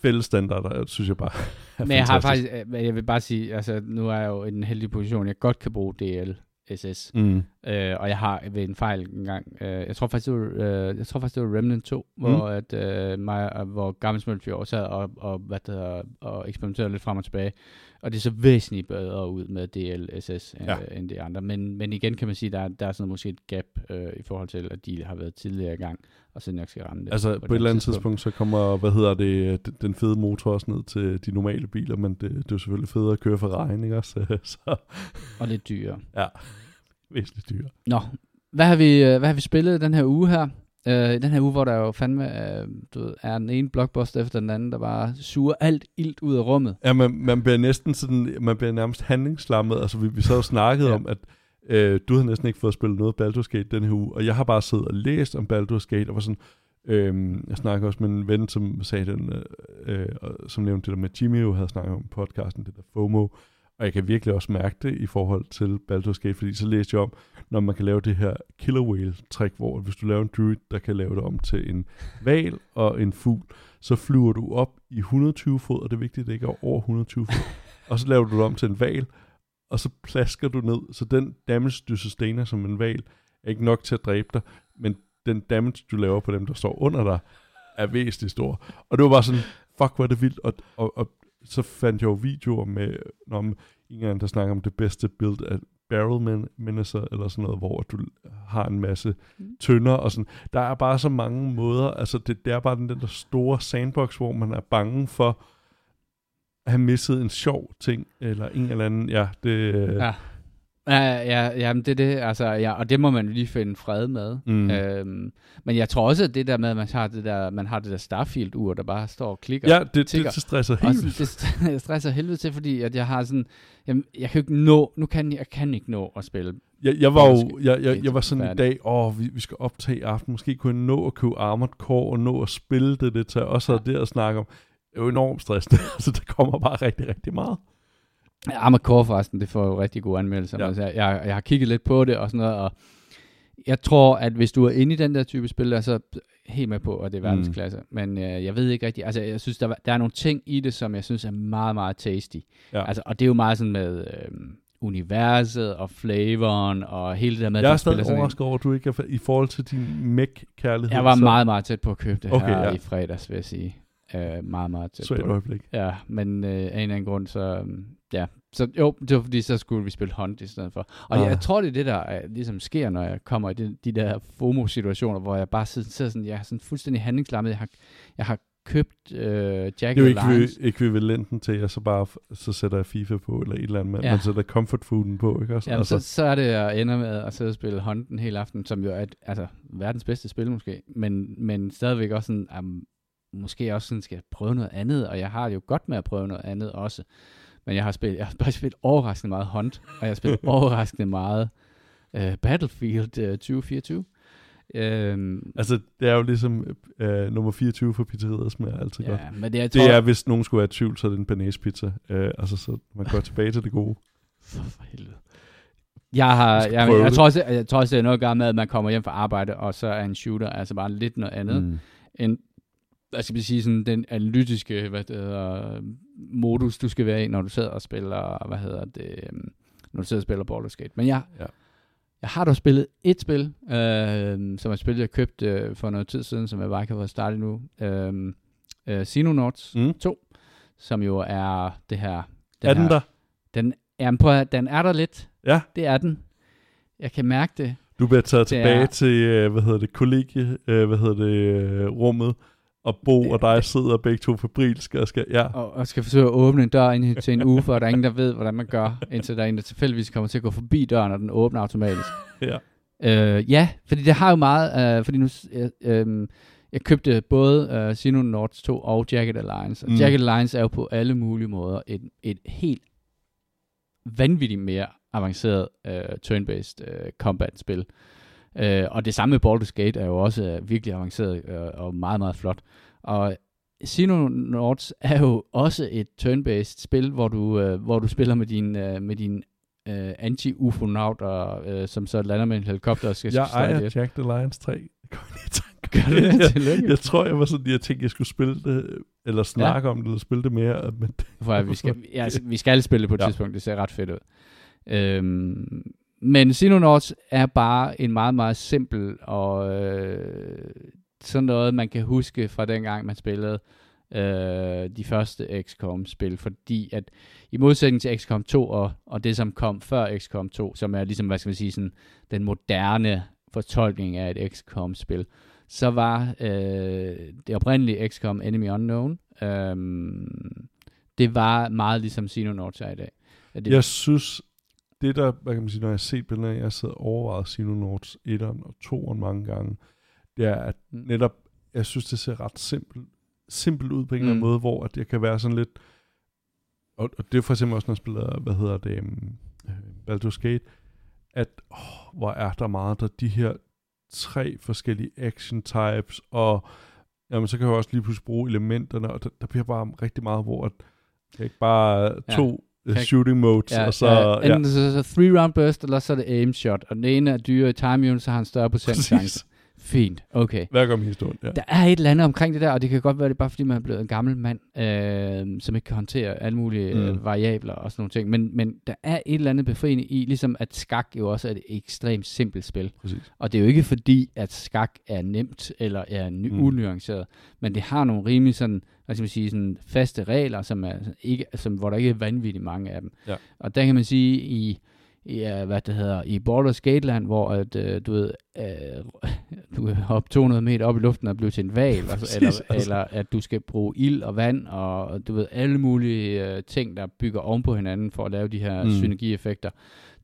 fælles standarder, synes jeg bare er Men jeg har faktisk, øh, jeg vil bare sige, altså nu er jeg jo i den heldige position, jeg godt kan bruge DL SS. Mm. Øh, og jeg har ved en fejl engang, øh, jeg tror faktisk, det var, øh, jeg tror faktisk, det var Remnant 2, mm. hvor, at, øh, mig, hvor Gammel Smølfjord sad og, og, hvad det hedder, og eksperimenterede lidt frem og tilbage. Og det så væsentligt bedre ud med DLSS ja. øh, end de andre. Men, men igen kan man sige, at der, der er sådan måske et gap øh, i forhold til, at de har været tidligere i gang, og så nok skal ramme det. Altså på, på et eller andet tidspunkt. tidspunkt, så kommer, hvad hedder det, den fede motor også ned til de normale biler, men det, det er jo selvfølgelig federe at køre for regn, ikke også? så. Og lidt dyrere. Ja, væsentligt dyrere. Nå, hvad har vi, øh, hvad har vi spillet den her uge her? Øh, I den her uge, hvor der jo fandme øh, du ved, er den ene blockbuster efter den anden, der bare suger alt ilt ud af rummet. Ja, man, man bliver næsten sådan, man bliver nærmest handlingslammet. Altså, vi, vi så snakket ja. om, at øh, du har næsten ikke fået spillet noget Baldur's Gate den her uge, og jeg har bare siddet og læst om Baldur's Gate, og var sådan, øh, jeg snakker også med en ven, som sagde den, øh, øh, som nævnte det der med Jimmy, jo havde snakket om podcasten, det der FOMO, og jeg kan virkelig også mærke det i forhold til Baldur's Gate, fordi så læste jeg om, når man kan lave det her killer whale trick, hvor hvis du laver en druid, der kan lave det om til en val og en fugl, så flyver du op i 120 fod, og det er vigtigt, at det ikke er over 120 fod, og så laver du det om til en val, og så plasker du ned, så den damage, du sustainer som en val, er ikke nok til at dræbe dig, men den damage, du laver på dem, der står under dig, er væsentligt stor. Og det var bare sådan, fuck, hvor er det vildt, og, og, og så fandt jeg jo videoer med, om en gang, der snakker om det bedste build af barrel menacer, eller sådan noget, hvor du har en masse mm. tønder, og sådan. Der er bare så mange måder, altså det, det er bare den der store sandbox, hvor man er bange for at have misset en sjov ting, eller en eller anden, ja, det... Øh, ja. Ja, ja, ja, det er det, altså, ja, og det må man lige finde fred med. Mm. Øhm, men jeg tror også, at det der med, at man har det der, man har det der Starfield-ur, der bare står og klikker. Ja, det, det, det stresser helt. Det stresser helvede til, fordi at jeg har sådan, jamen, jeg kan ikke nå, nu kan jeg, jeg kan ikke nå at spille. Jeg, jeg var jo, jeg, jeg, jeg var sådan en dag, åh, vi, vi skal optage i aften, måske kunne jeg nå at købe Armored Core og nå at spille det, det tager også ja. det at snakke om er jo enormt stressende. altså, der kommer bare rigtig, rigtig meget. Core forresten, det får jo rigtig gode anmeldelser. Ja. Altså, jeg, jeg har kigget lidt på det og sådan noget, og jeg tror, at hvis du er inde i den der type spil, så er jeg helt med på, at det er verdensklasse. Mm. Men øh, jeg ved ikke rigtigt, altså jeg synes, der, der er nogle ting i det, som jeg synes er meget, meget tasty. Ja. Altså, og det er jo meget sådan med øh, universet og flavoren og hele det der med, at Jeg er stadig overrasket over, at du ikke er i forhold til din mech-kærlighed. Jeg var så- meget, meget tæt på at købe det Okay, her ja. i fredags, vil jeg sige. Øh, meget, meget tæt Svagt på. øjeblik. Ja, men øh, af en eller anden grund, så øhm, ja. Så jo, det var fordi, så skulle vi spille Hunt i stedet for. Og Ah. jeg tror, det er det, der øh, ligesom sker, når jeg kommer i de, de der FOMO-situationer, hvor jeg bare sidder, sidder sådan, jeg er sådan fuldstændig handlingslammet. Jeg har, jeg har købt øh, Jack Det er jo ekvivalenten til, at jeg så bare så sætter jeg FIFA på, eller et eller andet, Ja. man sætter comfort fooden på, ikke også? Jamen, altså, så, så er det, jeg ender med at sidde og spille Hunt en hel aften, som jo er et, altså, verdens bedste spil måske, men, men stadigvæk også sådan, um, måske også sådan skal prøve noget andet, og jeg har det jo godt med at prøve noget andet også. Men jeg har spillet, jeg har bare spillet overraskende meget Hunt, og jeg har spillet overraskende meget uh, Battlefield uh, 2024. Øhm, altså, det er jo ligesom øh, nummer 24 for pizzeriet, smager altid godt. ja, men det, jeg Det er, hvis nogen skulle være i tvivl, så er det en banæs pizza. Øh, altså, så man går tilbage til det gode. For, for helvede. Jeg, har, jeg, jeg, jeg, tror også, jeg tror også, det er noget at gøre med, at man kommer hjem fra arbejde, og så er en shooter altså bare lidt noget andet. Mm. en, hvad skal vi sige, sådan den analytiske hvad det hedder, modus, du skal være i, når du sidder og spiller, hvad hedder det, øhm, når du sidder og spiller Baldur's Gate. Men jeg, Ja. jeg har dog spillet et spil, øh, som er et spil, jeg købte øh, for noget tid siden, som jeg bare ikke har været startet nu. Øh, øh, Xenonauts Mm. 2, som jo er det her... Er den her, der? Den, jamen, prøv, den er der lidt. Ja. Det er den. Jeg kan mærke det. Du bliver taget Det tilbage er- til, øh, hvad hedder det, kollegie, øh, hvad hedder det, øh, rummet, og Bo Det- og dig sidder begge to febrilske og skal, ja, og, og skal forsøge at åbne en dør ind til en uge, for der er ingen, der ved, hvordan man gør, indtil der er en, der tilfældigvis kommer til at gå forbi døren, og den åbner automatisk. ja. Øh, ja, fordi det har jo meget, øh, fordi nu, øh, øh, jeg købte både øh, Xenonauts 2 og Jagged Alliance, og Mm. Jagged Alliance er jo på alle mulige måder et, et helt vanvittigt mere avanceret øh, turn-based øh, combat-spil. Øh, og det samme med Baldur's Gate er jo også øh, virkelig avanceret øh, og meget, meget flot. Og Xenonauts er jo også et turn-based spil, hvor du, øh, hvor du spiller med din, øh, med din øh, anti-ufonauter, øh, som så lander med en helikopter og skal Jeg ejer ihjel. Jack the Lions 3. Det kom lige i tanke. Gør du det? jeg, jeg tror, jeg var sådan, jeg tænkte, jeg skulle spille det, eller snakke ja. om det, eller spille det mere, men For at vi, skal, ja, altså, vi skal spille det på et Ja. ja. tidspunkt, det ser ret fedt ud. Øhm, men Sinonauts er bare en meget, meget simpel og øh, sådan noget, man kan huske fra dengang, man spillede øh, de første XCOM-spil, fordi at i modsætning til XCOM 2 og, og det, som kom før XCOM 2, som er ligesom, hvad skal man sige, sådan, den moderne fortolkning af et XCOM-spil, så var øh, det oprindelige XCOM Enemy Unknown, øh, det var meget ligesom Xenonauts er i dag. Det, jeg synes, det der, hvad kan man sige, når jeg har set billeder, jeg har siddet og overvejet Xenonauts 1'eren og 2'eren mange gange, det er, at Mm. netop, jeg synes, det ser ret simpelt, simpelt ud på en eller anden Mm. måde, hvor at det kan være sådan lidt, og, og det er for eksempel også, når jeg spiller, hvad hedder det, um, Baldur's Gate, at, oh, hvor er der meget, der de her tre forskellige action types, og jamen, så kan jeg også lige pludselig bruge elementerne, og der, der bliver bare rigtig meget, hvor at, er ikke bare Ja. to ja. Kan- shooting modes, ja, og så, ja, ja, enten så, så three round burst, eller så er det aim shot, og den ene er dyre i time unit, så har han større procent chance. Fint, okay. Hver gang min historie, ja. Der er et eller andet omkring det der, og det kan godt være, det er bare fordi, man er blevet en gammel mand, øh, som ikke kan håndtere alle mulige Mm. øh, variabler og sådan nogle ting. Men, men der er et eller andet befriende i, ligesom at skak jo også er et ekstremt simpelt spil. Præcis. Og det er jo ikke fordi, at skak er nemt eller er ny- mm. unuanceret, men det har nogle rimelig sådan, hvad skal man sige, sådan faste regler, som er ikke, som, hvor der ikke er vanvittigt mange af dem. Ja. Og der kan man sige, i, i uh, hvad det hedder, i Baldur's Gate-land, hvor at, uh, du ved, uh, du kan hoppe 200 meter op i luften og blive til en val, Præcis, eller, altså. eller at du skal bruge ild og vand, og du ved, alle mulige uh, ting, der bygger oven på hinanden for at lave de her mm. synergieffekter.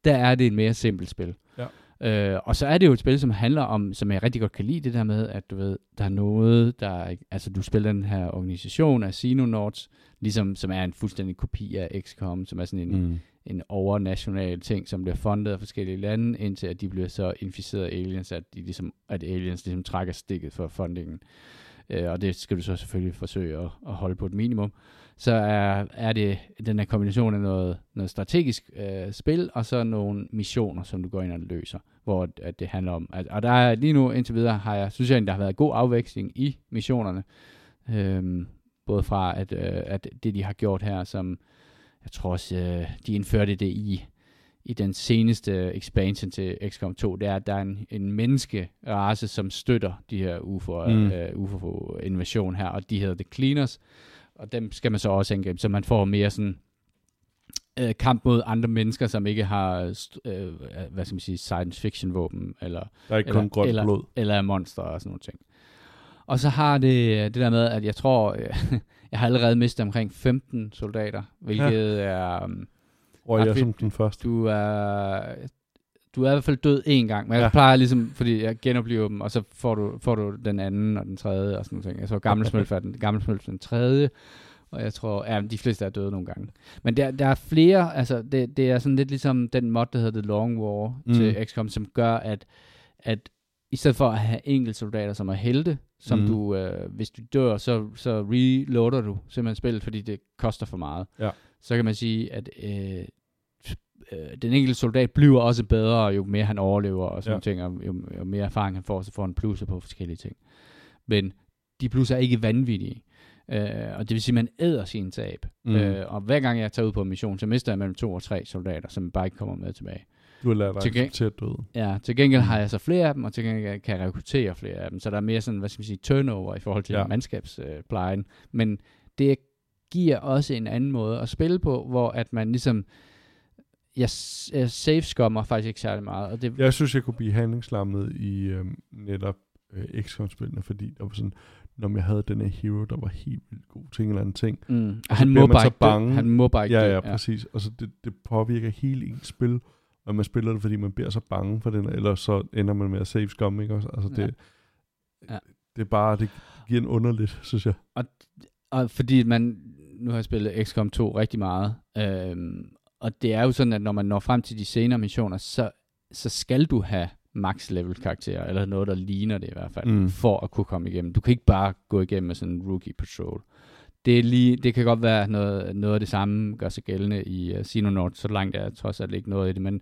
Der er det et mere simpelt spil. Ja. Øh, og så er det jo et spil, som handler om, som jeg rigtig godt kan lide, det der med, at du ved, der er noget, der er, altså du spiller den her organisation af Xenonauts, ligesom, som er en fuldstændig kopi af XCOM, som er sådan en, mm. En overnational ting, som bliver fundet af forskellige lande, indtil at de bliver så inficeret af aliens, at, de ligesom, at aliens ligesom trækker stikket for fundingen. øh, og det skal du så selvfølgelig forsøge at, at holde på et minimum, så er, er det den her kombination af noget, noget strategisk øh, spil, og så nogle missioner, som du går ind og løser, hvor at det handler om, at, og der er lige nu indtil videre, har jeg, synes jeg, der har været god afveksling i missionerne, Øh, både fra at, øh, at det, de har gjort her, som jeg tror også, øh, de indførte det i i den seneste expansion til XCOM 2, det er, at der er en, en menneskerace, som støtter de her UFO, mm. uh, UFO-invasion her, og de hedder The Cleaners, og dem skal man så også angribe, så man får mere sådan uh, kamp mod andre mennesker, som ikke har, uh, hvad skal man sige, science fiction våben, eller, der er ikke eller, kun eller, blod. eller monster og sådan nogle ting. Og så har det det der med, at jeg tror, jeg har allerede mistet omkring 15 soldater, hvilket ja. er... Um, Røg jeg som den første. Du er, du er i hvert fald død én gang, men jeg plejer ligesom, fordi jeg genoplever dem, og så får du, får du den anden og den tredje og sådan noget. Jeg så gammel smølf er den, gammel smølf den tredje, og jeg tror, ja, de fleste er døde nogle gange. Men der, der er flere, altså det, det er sådan lidt ligesom den mod, der hedder The Long War mm. til XCOM, som gør, at, at i stedet for at have enkelte soldater, som er helte, som mm. du, øh, hvis du dør, så, så reloader du simpelthen spillet, fordi det koster for meget. Ja så kan man sige, at øh, øh, den enkelte soldat bliver også bedre, jo mere han overlever og sådan ja. ting, og jo, jo mere erfaring han får, så får han plusser på forskellige ting. Men de plusser er ikke vanvittige. Øh, og det vil sige, at man æder sin tab. Mm. Øh, og hver gang jeg tager ud på en mission, så mister jeg mellem to og tre soldater, som bare ikke kommer med tilbage. Du har lært dig til at døde. Ja, til gengæld har jeg så flere af dem, og til gengæld kan jeg rekruttere flere af dem. Så der er mere sådan, hvad skal man sige, turnover i forhold til ja. mandskabsplejen. Men det er giver også en anden måde at spille på, hvor at man ligesom, jeg, jeg safe skommer faktisk ikke særlig meget. Og det, jeg synes, jeg kunne blive handlingslammet i øhm, netop øh, XCOM-spillene, fordi der var sådan, når jeg havde den her hero, der var helt vildt god til en eller anden ting. Mm. Og han må bare så bange. Han må bare ikke ja, ja, præcis. Og så det, det påvirker hele ens spil, og man spiller det, fordi man bliver så bange for den, eller så ender man med at save scum, ikke også? Altså det, ja. det er bare, det giver en underligt, synes jeg. Og, og fordi man, nu har jeg spillet XCOM 2 rigtig meget, øhm, og det er jo sådan, at når man når frem til de senere missioner, så, så skal du have max level karakterer, eller noget, der ligner det i hvert fald, mm. for at kunne komme igennem. Du kan ikke bare gå igennem med sådan en rookie patrol. Det, er lige, det kan godt være noget, noget af det samme gør sig gældende i øh, uh, Xenonaut, så langt er trods alt ikke noget i det, men,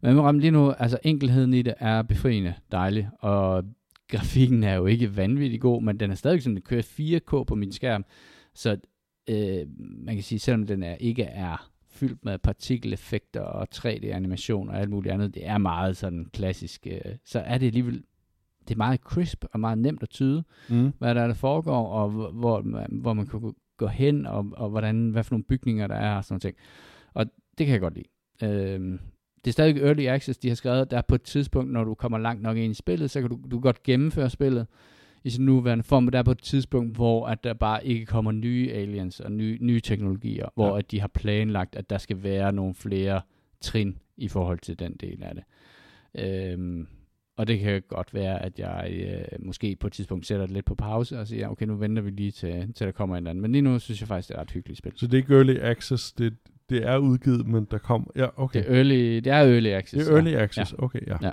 men lige nu, altså enkelheden i det er befriende dejlig, og grafikken er jo ikke vanvittig god, men den er stadig sådan, den kører 4K på min skærm, så øh, man kan sige, selvom den er, ikke er fyldt med partikeleffekter og 3D-animation og alt muligt andet, det er meget sådan klassisk, øh, så er det alligevel det er meget crisp og meget nemt at tyde, mm. hvad der, er, der foregår, og hvor, man, hvor man kan gå hen, og, og hvordan, hvad for nogle bygninger der er, og sådan noget. Og det kan jeg godt lide. Øh, det er stadig early access, de har skrevet, der er på et tidspunkt, når du kommer langt nok ind i spillet, så kan du, du godt gennemføre spillet, i sin nuværende form, men der er på et tidspunkt, hvor at der bare ikke kommer nye aliens og nye, nye teknologier, hvor ja. at de har planlagt, at der skal være nogle flere trin i forhold til den del af det. Øhm, og det kan godt være, at jeg øh, måske på et tidspunkt sætter det lidt på pause og siger, okay, nu venter vi lige til, til der kommer en anden. Men lige nu synes jeg faktisk, det er et hyggeligt spil. Så det er ikke early access, det, det er udgivet, men der kommer... Ja, okay. Det er early, det er early access. Det er early ja. access, ja. okay, ja. ja.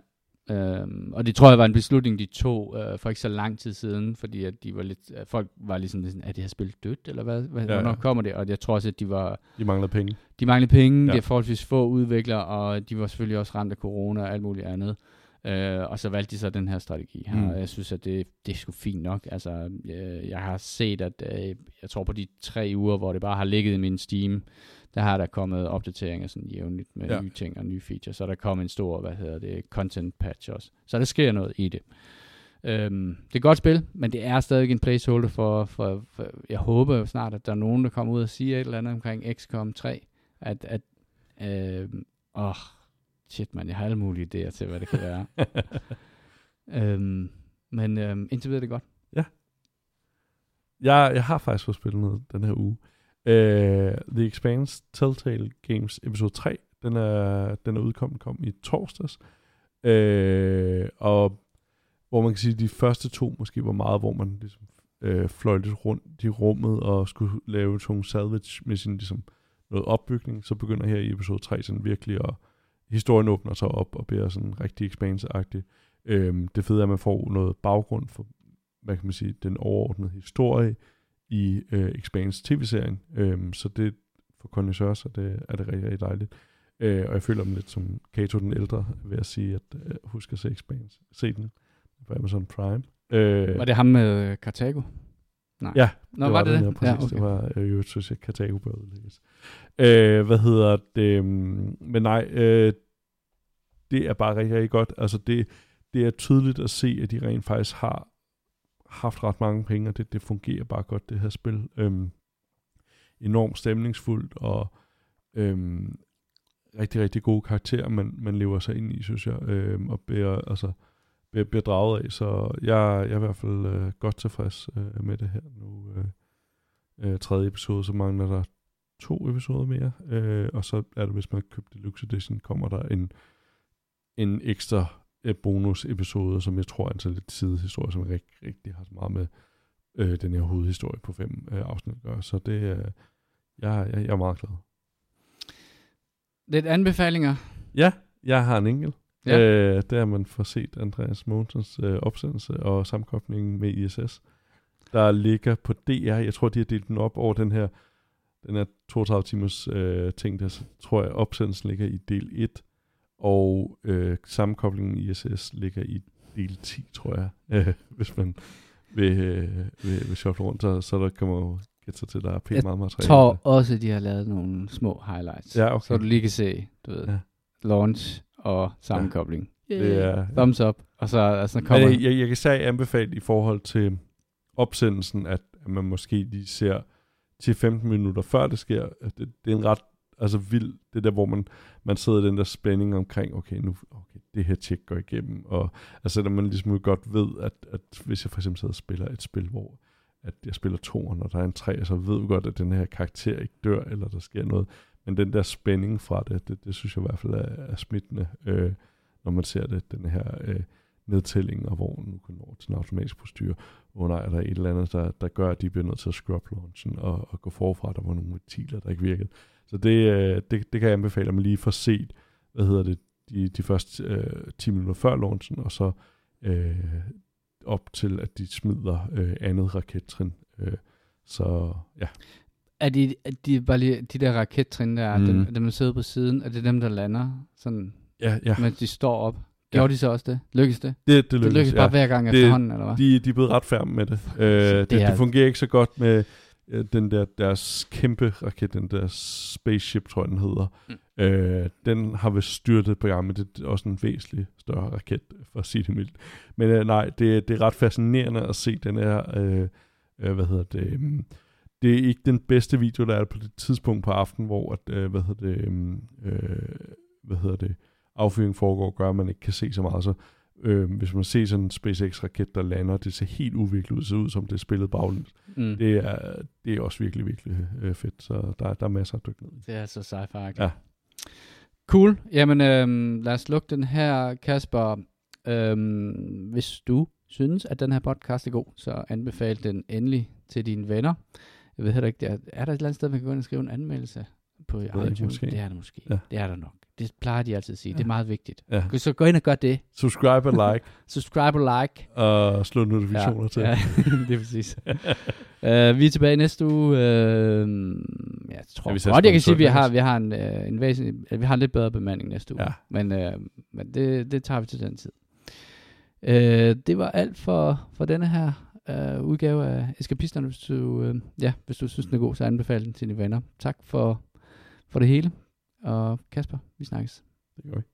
Øhm, og det tror jeg var en beslutning, de tog øh, for ikke så lang tid siden, fordi at de var lidt, at folk var ligesom at de har spillet dødt, eller hvad, hvad ja, hvornår kommer det? Og jeg tror også, at de var... De manglede penge. De manglede penge, ja. det er forholdsvis få udviklere, og de var selvfølgelig også ramt af corona og alt muligt andet. Øh, og så valgte de så den her strategi her, mm. jeg synes, at det, det er sgu fint nok. Altså, øh, jeg har set, at øh, jeg tror på de tre uger, hvor det bare har ligget i min Steam, der har der kommet opdateringer sådan jævnligt med ja. nye ting og nye features. Så der kommet en stor, hvad hedder det, content patch også. Så der sker noget i det. Øhm, det er et godt spil, men det er stadig en placeholder for, for, for, jeg håber jo snart, at der er nogen, der kommer ud og siger et eller andet omkring XCOM 3, at, at øhm, åh, shit man, jeg har alle mulige idéer til, hvad det kan være. øhm, men øhm, indtil videre er det godt. Ja. Jeg, jeg har faktisk fået spillet noget den her uge. Uh, The Expanse Telltale Games episode 3, den er, den er udkommet, kom i torsdags. Uh, og hvor man kan sige, at de første to måske var meget, hvor man ligesom, uh, fløj lidt rundt i rummet og skulle lave sådan salvage med sin ligesom, noget opbygning, så begynder her i episode 3 sådan virkelig at historien åbner sig op og bliver sådan rigtig expanse-agtig. Uh, det fede er, at man får noget baggrund for hvad kan man sige, den overordnede historie i øh, Expanse tv-serien. Øhm, så det for connoisseurs så det, er det rigtig, rigtig dejligt. Øh, og jeg føler mig lidt som Kato den ældre ved at sige, at øh, husk at se Expanse. Se den på Amazon Prime. Øh, var det ham med Cartago? Nej. Ja, Nå, det var, var det det? Ja, okay. Det var øh, jo, synes jeg, Cartago bør udlægges. Øh, hvad hedder det? Men nej, øh, det er bare rigtig, rigtig godt. Altså det, det er tydeligt at se, at de rent faktisk har haft ret mange penge, og det, det fungerer bare godt, det her spil. Øhm, enormt stemningsfuldt, og øhm, rigtig, rigtig gode karakterer, man, man lever sig ind i, synes jeg, øhm, og bliver, altså, bliver, bliver draget af. Så jeg, jeg er i hvert fald øh, godt tilfreds øh, med det her nu. Øh, øh, tredje episode, så mangler der to episoder mere, øh, og så er det, hvis man køber Deluxe Edition, kommer der en, en ekstra øh, bonus-episode, som jeg tror er en så lidt sidehistorie, som rigtig, rigtig har så meget med øh, den her hovedhistorie på fem øh, afsnit at gøre. Så det er, øh, jeg, jeg, jeg er meget glad. Lidt anbefalinger? Ja, jeg har en enkelt. Ja. Øh, der man får set Andreas Mogensens øh, opsendelse og sammenkoblingen med ISS. Der ligger på DR, jeg tror, de har delt den op over den her, den her 32 timers øh, ting, der så tror jeg, opsendelsen ligger i del 1, og øh, sammenkoblingen i ISS ligger i del 10, tror jeg, øh, hvis man vil, øh, vil, vil shoppe rundt, så, så der kommer jo gætte sig til, der er pænt jeg meget materiale. Jeg tror også, de har lavet nogle små highlights, ja, okay. så du lige kan se, du ved, ja. launch og sammenkobling. Ja. Det er, Thumbs up, og så altså, kommer... Jeg, jeg, jeg kan sige anbefale i forhold til opsendelsen, at, at man måske lige ser til 15 minutter før det sker. Det, det er en ret altså vildt, det der, hvor man, man sidder i den der spænding omkring, okay, nu, okay, det her tjek går igennem, og altså, når man ligesom godt ved, at, at hvis jeg for eksempel sidder og spiller et spil, hvor at jeg spiller to, og der er en tre, så ved du godt, at den her karakter ikke dør, eller der sker noget, men den der spænding fra det, det, det synes jeg i hvert fald er, er smittende, øh, når man ser det, den her øh, nedtælling, og hvor nu kan nå til en automatisk postyr, hvor nej, er der et eller andet, der, der gør, at de bliver nødt til at scrub launchen og, og gå forfra, der var nogle ventiler, der ikke virkede. Så det, øh, det, det kan jeg anbefale, at man lige får set, hvad hedder det, de, de første øh, 10 minutter før launchen, og så øh, op til, at de smider øh, andet rakettrin. Øh, så ja. Er de, er de, bare lige, de der rakettrin der, mm. dem, dem der sidder på siden, er det dem, der lander, sådan, ja, ja. mens de står op? Gjorde ja. de så også det? Lykkes det? Det, det lykkes, det lykkes bare ja. hver gang det, efterhånden, eller hvad? De, de er blevet ret færme med det. Øh, det, det, det fungerer ikke så godt med øh, den der deres kæmpe raket, den der spaceship, tror jeg den hedder. Mm. Øh, den har vist styrtet på gang, men det er også en væsentlig større raket, for at sige det mildt. Men øh, nej, det, det er ret fascinerende at se den her, øh, øh, hvad hedder det, øh, det er ikke den bedste video, der er på det tidspunkt på aftenen, hvor, at, øh, hvad hedder det, øh, hvad hedder det, affyring foregår, gør, at man ikke kan se så meget. Så øh, hvis man ser sådan en SpaceX-raket, der lander, det ser helt uviklet ud, ser ud som det er spillet baglæns. Mm. Det, er, det er også virkelig, virkelig øh, fedt, så der, der er masser at dykke ned Det er så sci-fi. Ja. Cool. Jamen, øhm, lad os lukke den her, Kasper. Øhm, hvis du synes, at den her podcast er god, så anbefal den endelig til dine venner. Jeg ved heller ikke, er, er der et eller andet sted, man kan gå ind og skrive en anmeldelse på iTunes? Det er der måske. Ja. Det er der nok. Det plejer de altid at sige. Ja. Det er meget vigtigt. Ja. Så gå ind og gør det. Subscribe og like. Subscribe og like. Og slå notifikationer ja. til. Ja, det er præcis. uh, vi er tilbage næste uge. Uh, jeg tror ja, godt, jeg kan sige, at vi har, vi har en, uh, en væsentlig, vi har en lidt bedre bemanding næste uge. Ja. Men, uh, men det, det tager vi til den tid. Uh, det var alt for, for denne her uh, udgave af Eskapisterne. Hvis du, uh, ja, hvis du synes, den er god, så anbefal den til dine venner. Tak for, for det hele. Og Kasper, vi snakkes. Det gør vi.